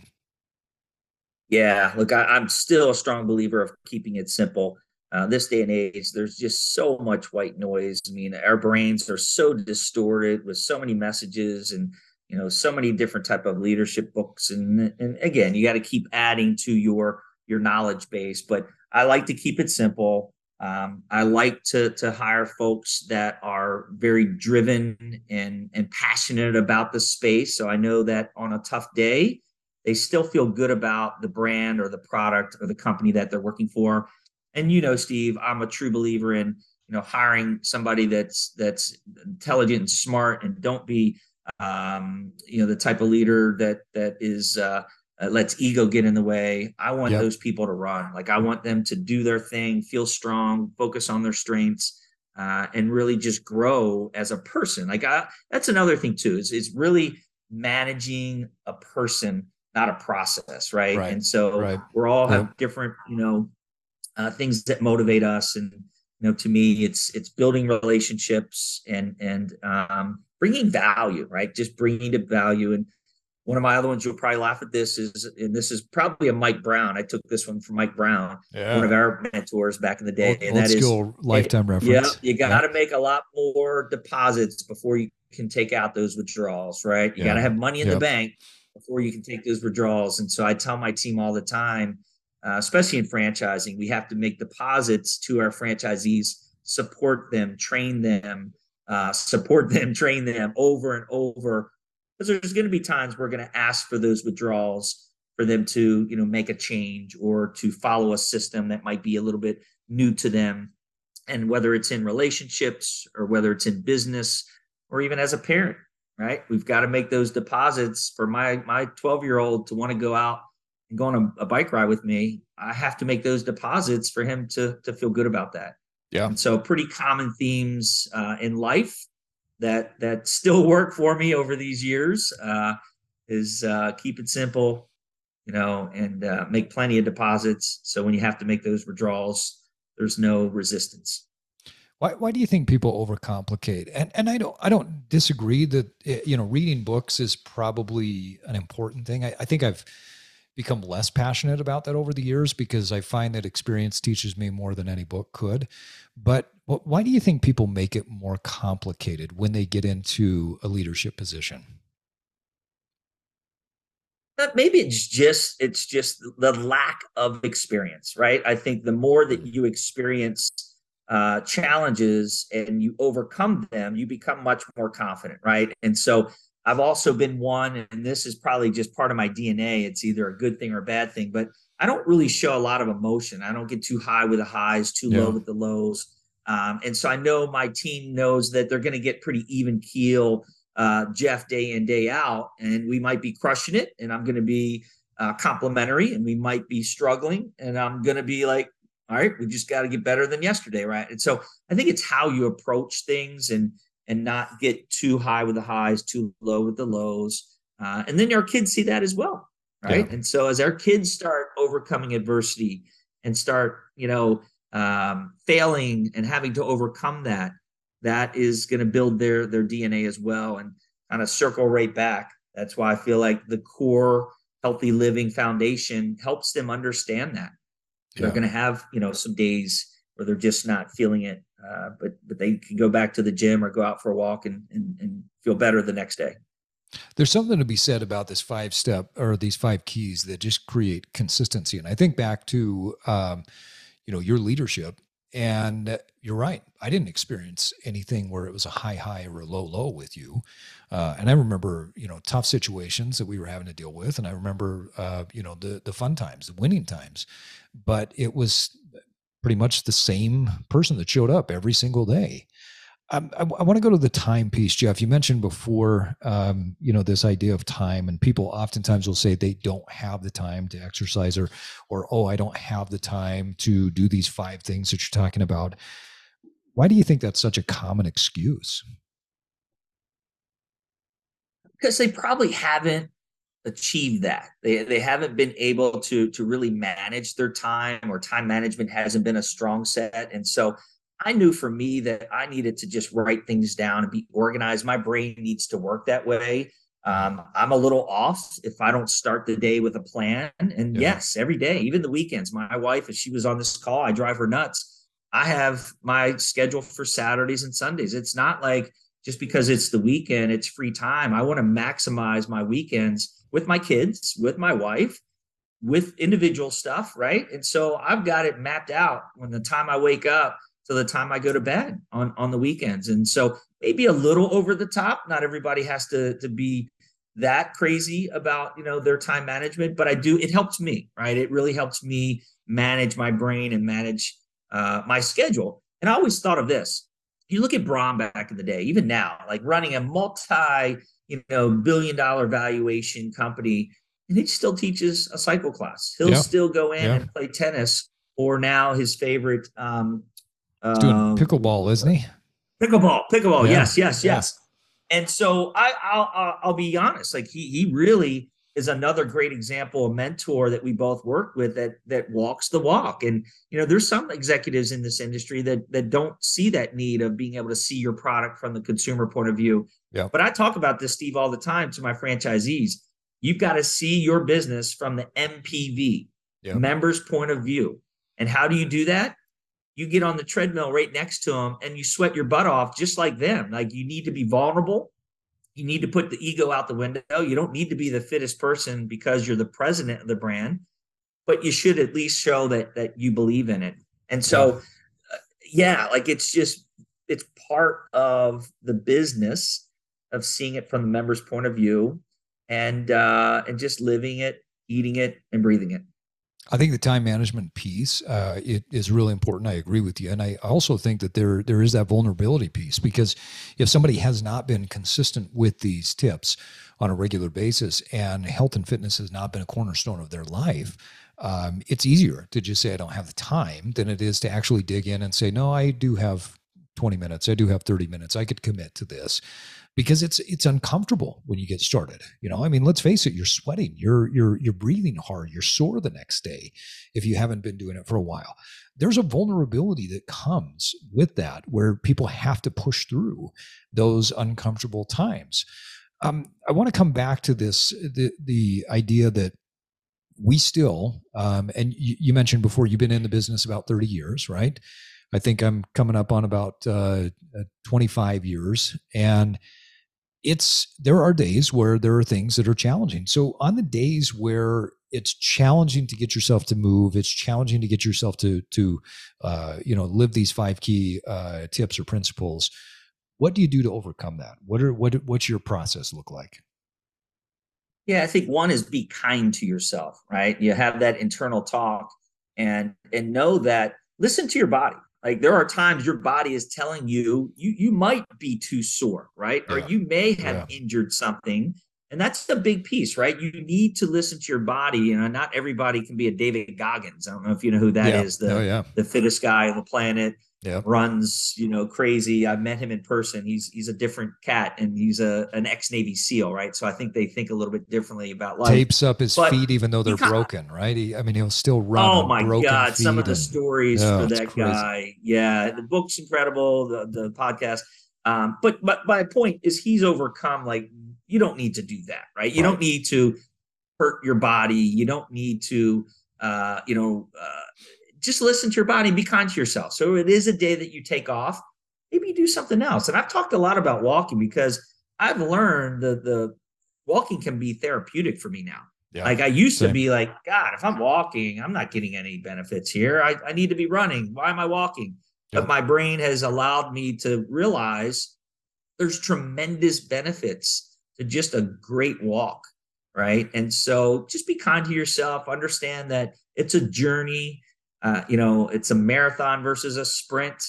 Yeah, look, I, am still a strong believer of keeping it simple. Uh, this day and age, there's just so much white noise. I mean, our brains are so distorted with so many messages and you know so many different type of leadership books. And and again, you got to keep adding to your your knowledge base. But I like to keep it simple. Um, I like to to hire folks that are very driven and and passionate about the space. So I know that on a tough day, they still feel good about the brand or the product or the company that they're working for. And you know, Steve, I'm a true believer in you know hiring somebody that's that's intelligent and smart and don't be um, you know the type of leader that that is uh, uh, lets ego get in the way. I want yep. those people to run. Like I want them to do their thing, feel strong, focus on their strengths, uh, and really just grow as a person. Like I, that's another thing too. Is is really managing a person, not a process, right? right. And so right. we're all have different, you know, uh, things that motivate us. And you know, to me, it's it's building relationships and and um, bringing value, right? Just bringing to value and one of my other ones, you'll probably laugh at this, is and this is probably a Mike Brown. I took this one from Mike Brown, yeah. one of our mentors back in the day. Old, and that is lifetime reference. Yeah, you got to yeah. make a lot more deposits before you can take out those withdrawals, right? You yeah. got to have money in the bank before you can take those withdrawals. And so I tell my team all the time, uh, especially in franchising, we have to make deposits to our franchisees, support them, train them, uh, support them, train them over and over because there's going to be times we're going to ask for those withdrawals for them to you know make a change or to follow a system that might be a little bit new to them and whether it's in relationships or whether it's in business or even as a parent right we've got to make those deposits for my my 12 year old to want to go out and go on a, a, bike ride with me i have to make those deposits for him to to feel good about that yeah and so pretty common themes uh, in life that that still work for me over these years uh, is uh, keep it simple, you know, and uh, make plenty of deposits. So when you have to make those withdrawals, there's no resistance. Why, why do you think people overcomplicate? And and I don't I don't disagree that eh, you know reading books is probably an important thing. I, I think I've become less passionate about that over the years because I find that experience teaches me more than any book could. But why do you think people make it more complicated when they get into a leadership position? Maybe it's just it's just the lack of experience, right? I think the more that you experience uh, challenges and you overcome them, you become much more confident, right? And so I've also been one, and this is probably just part of my DNA. It's either a good thing or a bad thing, but I don't really show a lot of emotion. I don't get too high with the highs, too yeah. low with the lows. Um, and so I know my team knows that they're going to get pretty even keel, uh, Jeff, day in, day out. And we might be crushing it. And I'm going to be uh, complementary and we might be struggling and i'm going to be like all right we just got to get better than yesterday right? And so i think it's how you approach things and and not get too high with the highs too low with the lows. Uh, and then our kids see that as well right? Yeah. and so as our kids start overcoming adversity and start you know um, failing and having to overcome that that is going to build their their dna as well and kind of circle right back. That's why i feel like the core healthy living foundation helps them understand that yeah. they're going to have you know some days where they're just not feeling it uh, but but they can go back to the gym or go out for a walk and, and and feel better the next day there's something to be said about this five step or these five keys that just create consistency and i think back to um, you know your leadership and you're right. I didn't experience anything where it was a high high or a low low with you. Uh, and I remember, you know, tough situations that we were having to deal with, and I remember, uh, you know, the the fun times, the winning times. But it was pretty much the same person that showed up every single day. Um, I, I want to go to the time piece, Jeff. You mentioned before, um, you know, this idea of time, and people oftentimes will say they don't have the time to exercise, or, or oh, I don't have the time to do these five things that you're talking about. Why do you think that's such a common excuse? Because they probably haven't achieved that. They they haven't been able to to really manage their time, or time management hasn't been a strong set, and so I knew for me that I needed to just write things down and be organized. My brain needs to work that way. Um, I'm a little off if I don't start the day with a plan. And yeah. yes, every day, even the weekends, my wife, if she was on this call, I drive her nuts. I have my schedule for Saturdays and Sundays. It's not like just because it's the weekend, it's free time. I want to maximize my weekends with my kids, with my wife, with individual stuff, right? And so I've got it mapped out when the time I wake up to the time I go to bed on on the weekends. And so maybe a little over the top. Not everybody has to to be that crazy about you know their time management, but I do. It helps me, right? It really helps me manage my brain and manage uh, my schedule. And I always thought of this. You look at Brown back in the day, even now, like running a multi you know billion dollar valuation company, and he still teaches a cycle class. He'll yeah. still go in yeah. and play tennis or now his favorite um, He's doing um, pickleball, isn't he? Pickleball, pickleball. Yeah. Yes, yes, yes. Yeah. And so I, I'll, I'll be honest. Like he, he really is another great example, a mentor that we both work with that that walks the walk. And you know, there's some executives in this industry that that don't see that need of being able to see your product from the consumer point of view. Yeah. But I talk about this, Steve, all the time to my franchisees. You've got to see your business from the MPV, yeah. members' point of view. And how do you do that? You get on the treadmill right next to them and you sweat your butt off just like them. Like you need to be vulnerable. You need to put the ego out the window. You don't need to be the fittest person because you're the president of the brand, but you should at least show that that you believe in it. And so, yeah, uh, yeah like it's just it's part of the business of seeing it from the member's point of view and uh and just living it, eating it, and breathing it. I think the time management piece uh, it is really important. I agree with you, and I also think that there there is that vulnerability piece because if somebody has not been consistent with these tips on a regular basis, and health and fitness has not been a cornerstone of their life, um, it's easier to just say I don't have the time than it is to actually dig in and say no, I do have 20 minutes, I do have 30 minutes, I could commit to this because it's it's uncomfortable when you get started. You know, I mean, let's face it, you're sweating, you're you're you're breathing hard, you're sore the next day if you haven't been doing it for a while. There's a vulnerability that comes with that where people have to push through those uncomfortable times. Um, I want to come back to this the the idea that we still um, and you, you mentioned before you've been in the business about 30 years, right? I think I'm coming up on about uh, uh 25 years and it's there are days where there are things that are challenging. So on the days where it's challenging to get yourself to move, it's challenging to get yourself to to uh, you know live these five key uh, tips or principles. What do you do to overcome that? What are what what's your process look like? Yeah, I think one is be kind to yourself, right? You have that internal talk and and know that listen to your body like there are times your body is telling you you you might be too sore, right? Yeah. Or you may have yeah. injured something And that's the big piece, right? You need to listen to your body. You know, not everybody can be a David Goggins. I don't know if you know who that yeah. is. The, oh, the fittest guy on the planet. Yeah. Runs, you know, crazy. I met him in person. He's he's a different cat and he's a an ex Navy SEAL, right? So I think they think a little bit differently about life. Tapes up his But feet even though they're broken, right? He, I mean, he'll still run. Oh my God! Some of the and- stories Yeah, for that guy. Yeah, the book's incredible. The the podcast. Um, but but my point is he's overcome. Like you don't need to do that, right? You Right. don't need to hurt your body. You don't need to, uh, you know, uh, just listen to your body. and Be kind to yourself. So it is a day that you take off. Maybe you do something else. And I've talked a lot about walking because I've learned that the walking can be therapeutic for me now. Yeah. Like I used Same. to be like, God, if I'm walking, I'm not getting any benefits here. I, I need to be running. Why am I walking? Yeah. But my brain has allowed me to realize there's tremendous benefits to just a great walk. Right. And so just be kind to yourself. Understand that it's a journey. Uh, you know, it's a marathon versus a sprint.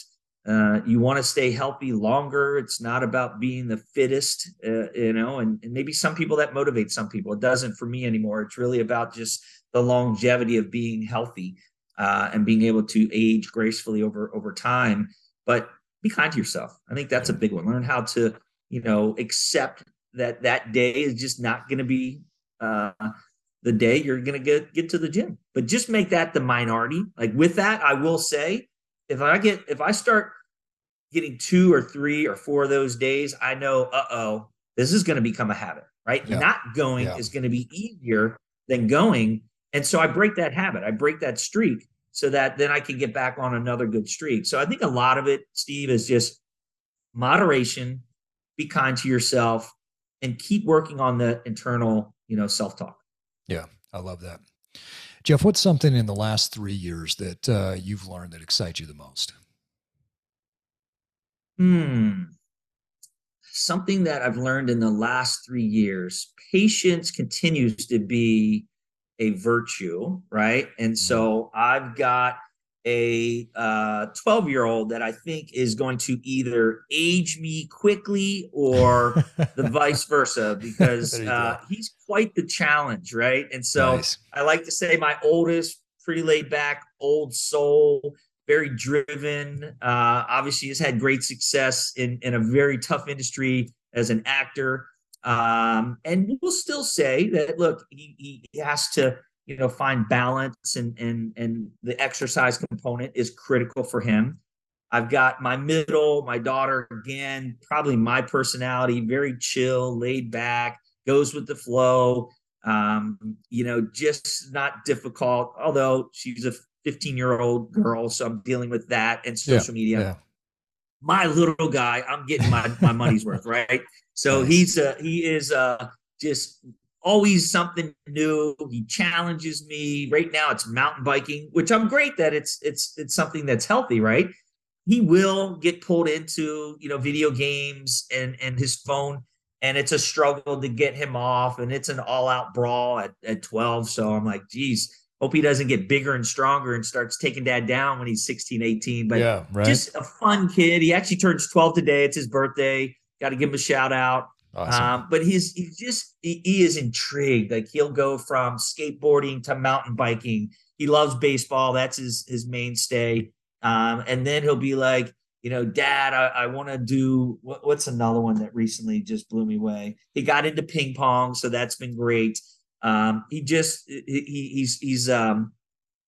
Uh, you want to stay healthy longer. It's not about being the fittest, uh, you know, and, and maybe some people that motivates some people. It doesn't for me anymore. It's really about just the longevity of being healthy uh, and being able to age gracefully over over time. But be kind to yourself. I think that's a big one. Learn how to, you know, accept that that day is just not going to be uh, the day you're going to get get to the gym. But just make that the minority. Like with that, I will say, if I get if I start getting two or three or four of those days, I know, uh oh, this is going to become a habit, right? Yeah. Not going Yeah. is going to be easier than going. And so I break that habit, I break that streak so that then I can get back on another good streak. So I think a lot of it, Steve, is just moderation, be kind to yourself, and keep working on the internal, you know, self talk. I love that. Jeff, what's something in the last three years that uh, you've learned that excites you the most? Hmm. Something that I've learned in the last three years patience continues to be a virtue, right? And so I've got a 12 year old that I think is going to either age me quickly or the vice versa because uh, he's quite the challenge, right? And so Nice. I like to say my oldest, pretty laid back, old soul, very driven. Uh, obviously, has had great success in in a very tough industry as an actor. Um, and we'll still say that look, he, he has to you know find balance and and and the exercise component is critical for him. I've got my middle, my daughter again, probably my personality, very chill, laid back, goes with the flow um, you know, just not difficult. Although she's a 15 year old girl, so I'm dealing with that and Yeah, social media. Yeah. My little guy, I'm getting my my money's worth, right? So he's uh, he is uh, just always something new. He challenges me. Right now, it's mountain biking, which I'm great that it's it's it's something that's healthy, right? He will get pulled into you know video games and and his phone and it's a struggle to get him off and it's an all-out brawl at, at 12 so i'm like geez hope he doesn't get bigger and stronger and starts taking dad down when he's 16 18 but yeah. Right. just a fun kid he actually turns 12 today it's his birthday got to give him a shout out awesome. um, but he's he's just he, he is intrigued like he'll go from skateboarding to mountain biking he loves baseball that's his his mainstay um, and then he'll be like you know, dad, I, I want to do what, what's another one that recently just blew me away. He got into ping pong, so that's been great. Um, he just he, he- he's he's um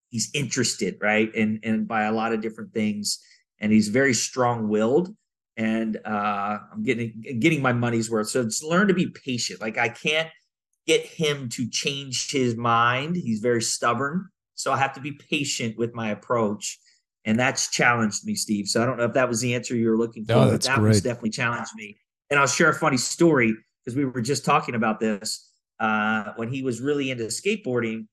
he's interested, right? And and by a lot of different things, and he's very strong willed. And uh, I'm getting getting my money's worth. So it's learn to be patient. Like I can't get him to change his mind. He's very stubborn. So I have to be patient with my approach and that's challenged me, Steve. So I don't know if that was the answer you were looking for, but that was definitely challenged me. And I'll share a funny story because we were just talking about this uh, when he was really into skateboarding.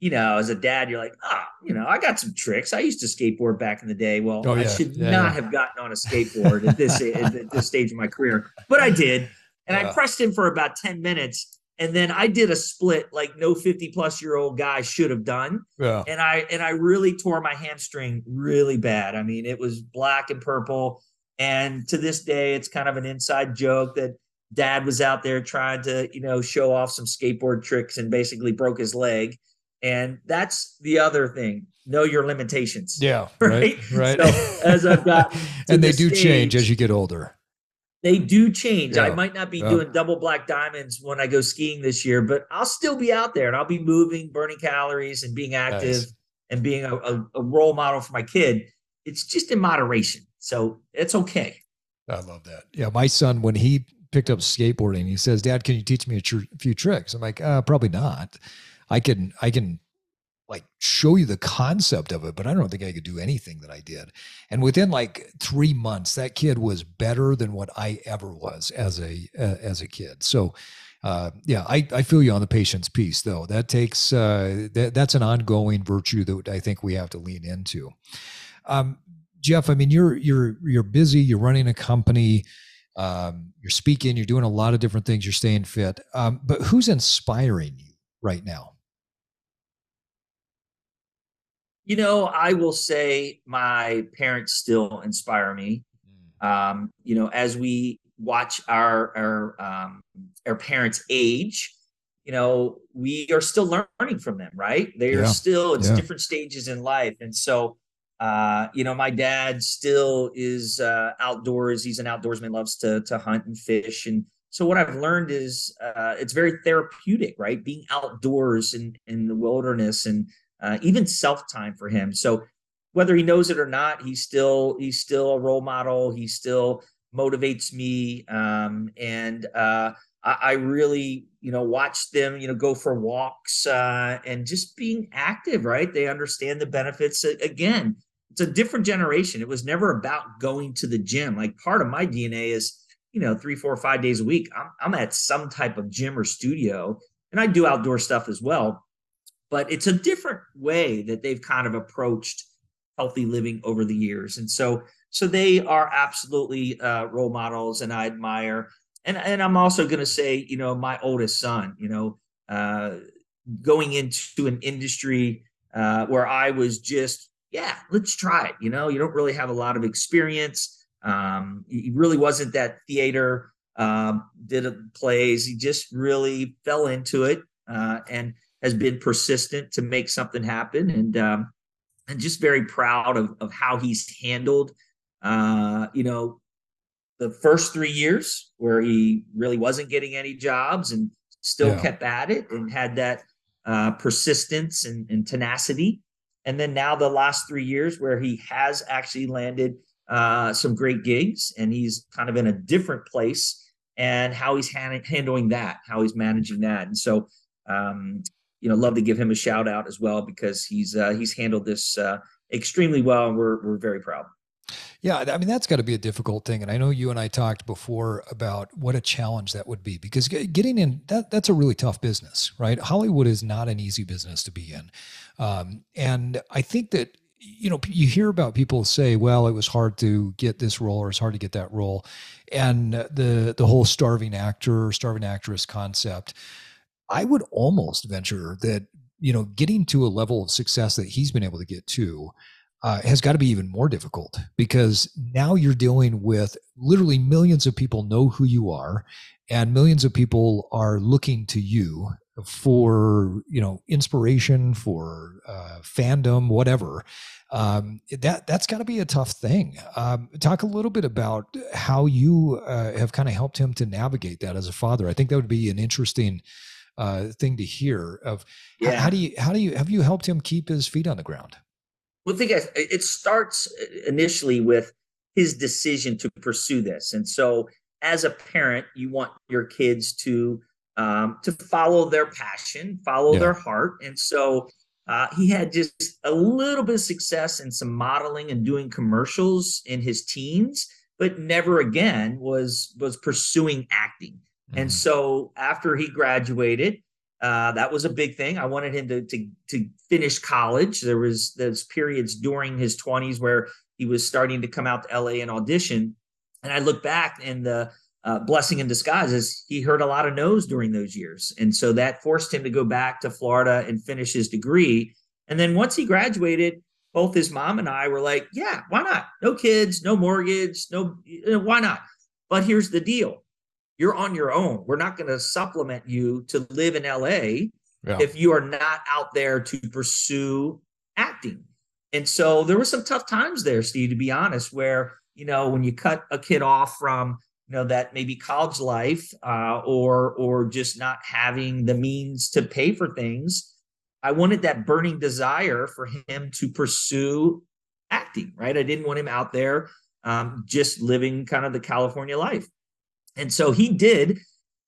You know, as a dad, you're like, ah, you know, I got some tricks. I used to skateboard back in the day. Well, Oh, I should Yeah, not yeah. have gotten on a skateboard at this at this stage of my career, but I did, and Yeah. I pressed him for about ten minutes. And then I did a split like no 50 plus year old guy should have done yeah. and I and I really tore my hamstring really bad. I mean, it was black and purple. And to this day, it's kind of an inside joke that dad was out there trying to, you know, show off some skateboard tricks and basically broke his leg. And that's the other thing. Know your limitations. Yeah. Right. Right. So as I've got and they do stage, change as you get older. They do change. Yeah. I might not be yeah. doing double black diamonds when I go skiing this year, but I'll still be out there and I'll be moving, burning calories and being active nice. and being a, a, a role model for my kid. It's just in moderation. So it's okay. I love that. Yeah. My son, when he picked up skateboarding. He says, "Dad, can you teach me a tr- few tricks?" I'm like, uh, "Probably not. I can, I can." like show you the concept of it but i don't think i could do anything that i did and within like three months that kid was better than what i ever was as a uh, as a kid so uh, yeah, I, I feel you on the patience piece though. That takes uh, that, that's an ongoing virtue that I think we have to lean into. Um, Jeff, I mean, you're you're you're busy. You're running a company. Um, you're speaking, you're doing a lot of different things, you're staying fit. Um, but who's inspiring you right now? You know, I will say my parents still inspire me. Mm. Um, you know, as we watch our our um, our parents age, you know, we are still learning from them, right? They are yeah. still it's yeah. different stages in life, and so uh, you know, my dad still is uh, outdoors. He's an outdoorsman, loves to to hunt and fish. And so what I've learned is uh, it's very therapeutic, right? Being outdoors in in the wilderness and uh, even self time for him. So whether he knows it or not, he's still he's still a role model. He still motivates me, um, and uh, I, I, really you know watch them you know go for walks uh, and just being active. Right? They understand the benefits. Again, it's a different generation. It was never about going to the gym. Like part of my DNA is, you know, three, four, five days a week. I'm, I'm at some type of gym or studio, and I do outdoor stuff as well. But it's a different way that they've kind of approached healthy living over the years, and so so they are absolutely uh, role models, and I admire. And and I'm also going to say, you know, my oldest son, you know, uh, going into an industry uh, where I was just yeah, let's try it. You know, you don't really have a lot of experience. Um, he really wasn't that theater, um, did plays. He just really fell into it uh, and has been persistent to make something happen. And um, and just very proud of of how he's handled, uh, you know, the first three years where he really wasn't getting any jobs and still yeah. kept at it and had that uh, persistence and, and tenacity and then now the last three years where he has actually landed uh, some great gigs and he's kind of in a different place and how he's hand- handling that, how he's managing that. And so, um, you know, love to give him a shout out as well because he's uh, he's handled this uh, extremely well, and we're we're very proud. Yeah, I mean that's got to be a difficult thing, and I know you and I talked before about what a challenge that would be because getting in that that's a really tough business, right? Hollywood is not an easy business to be in, um, and I think that you know you hear about people say, "Well, it was hard to get this role, or it's hard to get that role," and the the whole starving actor, starving actress concept. I would almost venture that you know getting to a level of success that he's been able to get to uh, has got to be even more difficult because now you're dealing with literally millions of people know who you are and millions of people are looking to you for you know inspiration for uh, fandom whatever. Um, that that's got to be a tough thing. Um, talk a little bit about how you uh, have kind of helped him to navigate that as a father. I think that would be an interesting uh, thing to hear of yeah. how, how do you how do you have you helped him keep his feet on the ground well, think it starts initially with his decision to pursue this, and so as a parent, you want your kids to um, to follow their passion, follow yeah. their heart, and so uh, he had just a little bit of success in some modeling and doing commercials in his teens, but never again was was pursuing acting. Mm-hmm. And so after he graduated, uh, that was a big thing. I wanted him to, to to finish college. There was those periods during his 20s where he was starting to come out to LA and audition. And I look back and the uh, blessing in disguise is he heard a lot of no's during those years. And so that forced him to go back to Florida and finish his degree. And then once he graduated, both his mom and I were like, yeah, why not? No kids, no mortgage, no, why not? But here's the deal you're on your own. We're not going to supplement you to live in LA yeah. if you are not out there to pursue acting. And so there were some tough times there, Steve, to be honest, where, you know, when you cut a kid off from, you know, that maybe college life uh, or or just not having the means to pay for things, I wanted that burning desire for him to pursue acting, right? I didn't want him out there um, just living kind of the California life. And so he did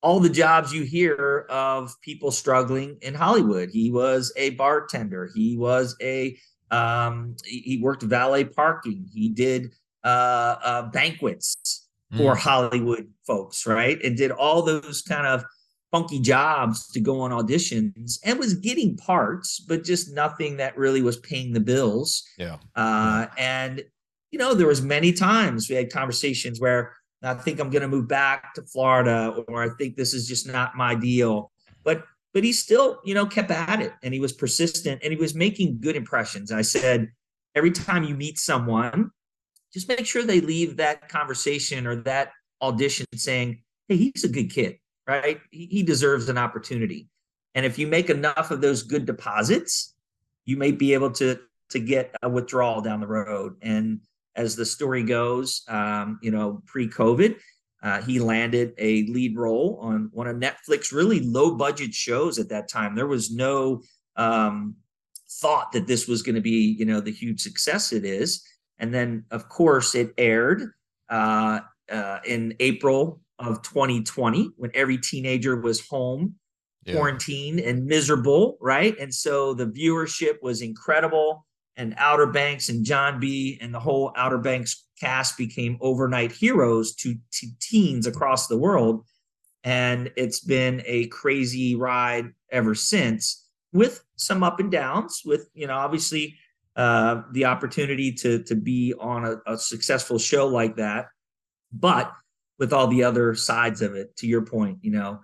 all the jobs you hear of people struggling in Hollywood. He was a bartender. He was a um, he worked valet parking. He did uh, uh, banquets for mm. Hollywood folks, right? And did all those kind of funky jobs to go on auditions and was getting parts, but just nothing that really was paying the bills. Yeah. Uh, and you know, there was many times we had conversations where I think I'm going to move back to Florida, or I think this is just not my deal. But but he still, you know, kept at it and he was persistent and he was making good impressions. I said, every time you meet someone, just make sure they leave that conversation or that audition saying, hey, he's a good kid, right? He deserves an opportunity. And if you make enough of those good deposits, you may be able to to get a withdrawal down the road. And as the story goes, um, you know, pre-COVID, uh, he landed a lead role on one of Netflix really low budget shows at that time. There was no um, thought that this was going to be, you know, the huge success it is. And then, of course, it aired uh, uh, in April of 2020 when every teenager was home, yeah. quarantined, and miserable, right? And so the viewership was incredible and Outer Banks and John B. and the whole Outer Banks cast became overnight heroes to, to teens across the world. And it's been a crazy ride ever since with some up and downs, with, you know, obviously uh, the opportunity to, to be on a, a successful show like that. But with all the other sides of it, to your point, you know,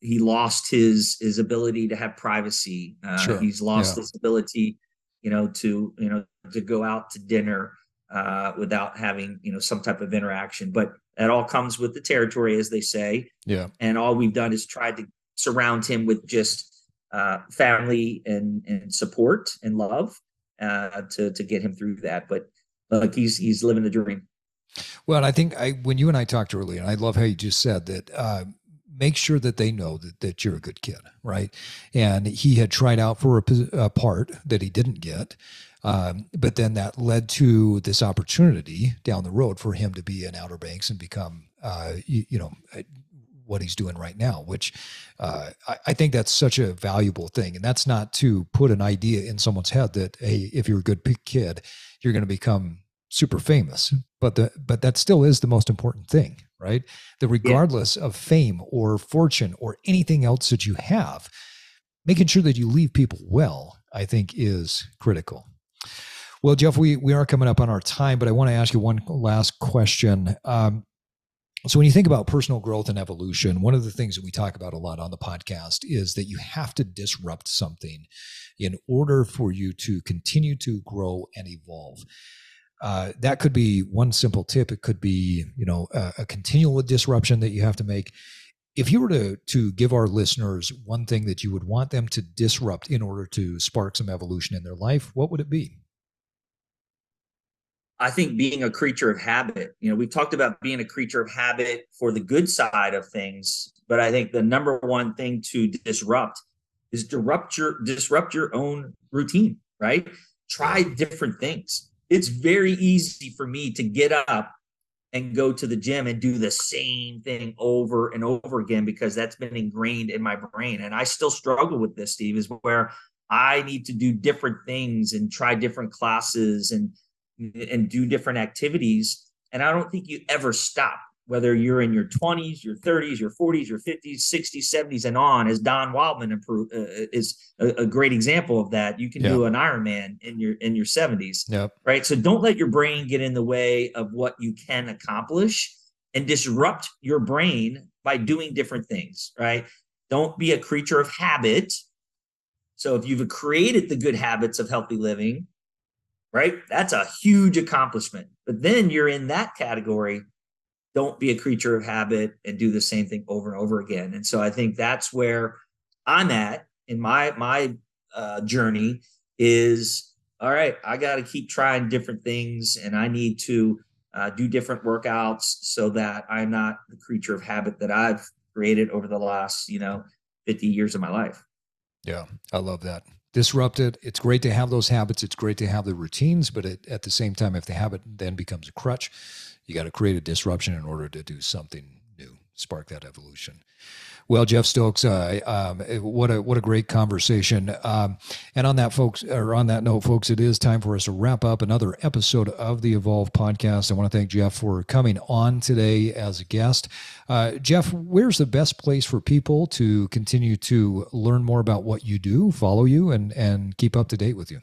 he lost his his ability to have privacy. Uh, sure. He's lost yeah. his ability you know, to you know to go out to dinner uh, without having you know some type of interaction. But that all comes with the territory, as they say. Yeah. And all we've done is tried to surround him with just uh, family and and support and love uh, to to get him through that. But like he's he's living the dream. Well, I think I when you and I talked earlier, and I love how you just said that uh, make sure that they know that, that you're a good kid, right? And he had tried out for a, a part that he didn't get. Um, but then that led to this opportunity down the road for him to be in Outer Banks and become, uh, you, you, know, uh, what he's doing right now, which uh, I, I, think that's such a valuable thing. And that's not to put an idea in someone's head that, hey, if you're a good kid, you're going to become super famous. But the but that still is the most important thing, right? That regardless yeah. of fame or fortune or anything else that you have, making sure that you leave people well, I think is critical. Well, Jeff, we, we are coming up on our time, but I want to ask you one last question. Um, so, when you think about personal growth and evolution, one of the things that we talk about a lot on the podcast is that you have to disrupt something in order for you to continue to grow and evolve. Uh, that could be one simple tip. It could be, you know, a, a, continual disruption that you have to make. If you were to to give our listeners one thing that you would want them to disrupt in order to spark some evolution in their life, what would it be? I think being a creature of habit. You know, we've talked about being a creature of habit for the good side of things, but I think the number one thing to disrupt is disrupt your disrupt your own routine, right? Try different things it's very easy for me to get up and go to the gym and do the same thing over and over again because that's been ingrained in my brain. And I still struggle with this, Steve, is where I need to do different things and try different classes and and do different activities. And I don't think you ever stop whether you're in your 20s, your 30s, your 40s, your 50s, 60s, 70s, and on, as Don Waldman uh, is a, a, great example of that. You can do an Ironman in your in your 70s, yep. right? So don't let your brain get in the way of what you can accomplish, and disrupt your brain by doing different things, right? Don't be a creature of habit. So if you've created the good habits of healthy living, right, that's a huge accomplishment. But then you're in that category don't be a creature of habit and do the same thing over and over again. And so I think that's where I'm at in my my uh, journey is all right. I got to keep trying different things, and I need to uh, do different workouts so that I'm not the creature of habit that I've created over the last you know 50 years of my life. Yeah, I love that. Disrupted. It's great to have those habits. It's great to have the routines, but it, at the same time, if the habit then becomes a crutch, you got to create a disruption in order to do something new, spark that evolution. Well, Jeff Stokes, uh, um, what a what a great conversation. Um, and on that, folks, or on that note, folks, it is time for us to wrap up another episode of the Evolve podcast. I want to thank Jeff for coming on today as a guest. Uh, Jeff, where's the best place for people to continue to learn more about what you do, follow you, and and keep up to date with you?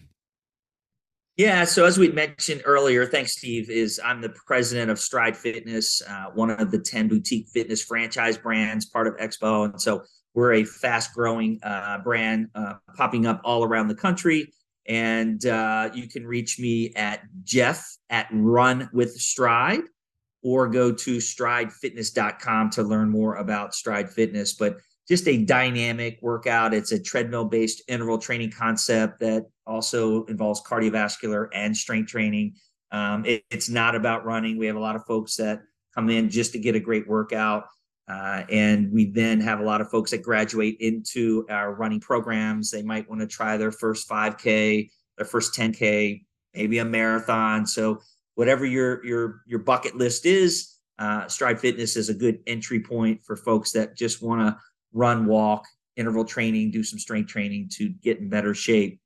Yeah, so as we mentioned earlier, thanks, Steve. Is I'm the president of Stride Fitness, uh, one of the ten boutique fitness franchise brands, part of Expo, and so we're a fast-growing uh, brand uh, popping up all around the country. And uh, you can reach me at Jeff at Run with Stride, or go to StrideFitness.com to learn more about Stride Fitness. But just a dynamic workout. It's a treadmill based interval training concept that also involves cardiovascular and strength training. Um, it, it's not about running. We have a lot of folks that come in just to get a great workout. Uh, and we then have a lot of folks that graduate into our running programs. They might want to try their first 5K, their first 10K, maybe a marathon. So whatever your your your bucket list is, uh, Stride Fitness is a good entry point for folks that just want to run, walk, interval training, do some strength training to get in better shape.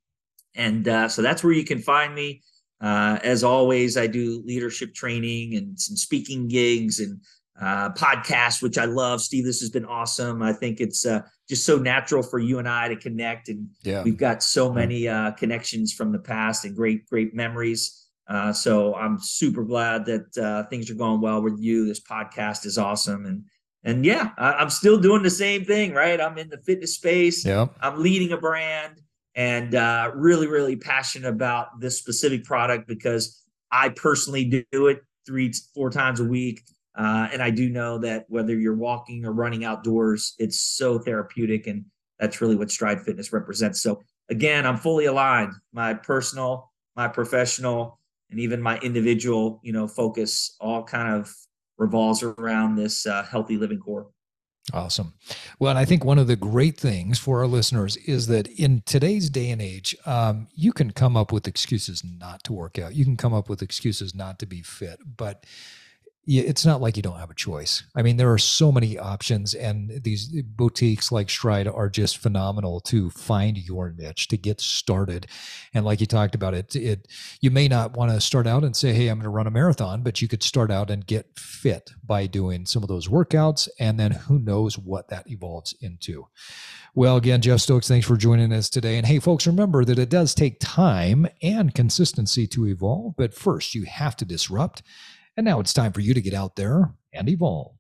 And uh, so that's where you can find me. Uh, as always, I do leadership training and some speaking gigs and uh, podcasts, which I love. Steve, this has been awesome. I think it's uh, just so natural for you and I to connect, and yeah. we've got so many uh, connections from the past and great, great memories. Uh, so I'm super glad that uh, things are going well with you. This podcast is awesome, and and yeah, I, am still doing the same thing, right? I'm in the fitness space. Yeah. I'm leading a brand and uh, really, really passionate about this specific product because I personally do it three, four times a week. Uh, and I do know that whether you're walking or running outdoors, it's so therapeutic. And that's really what Stride Fitness represents. So again, I'm fully aligned. My personal, my professional, and even my individual, you know, focus all kind of revolves around this uh, healthy living core. Awesome. Well, and I think one of the great things for our listeners is that in today's day and age, um, you can come up with excuses not to work out. You can come up with excuses not to be fit, but it's not like you don't have a choice. I mean, there are so many options, and these eh, boutiques like Stride are just phenomenal to find your niche to get started. And like you talked about, it, it you may not want to start out and say, "Hey, I'm going to run a marathon," but you could start out and get fit by doing some of those workouts, and then who knows what that evolves into. Well, again, Jeff Stokes, thanks for joining us today. And hey, folks, remember that it does take time and consistency to evolve, but first you have to disrupt. And now it's time for you to get out there and evolve.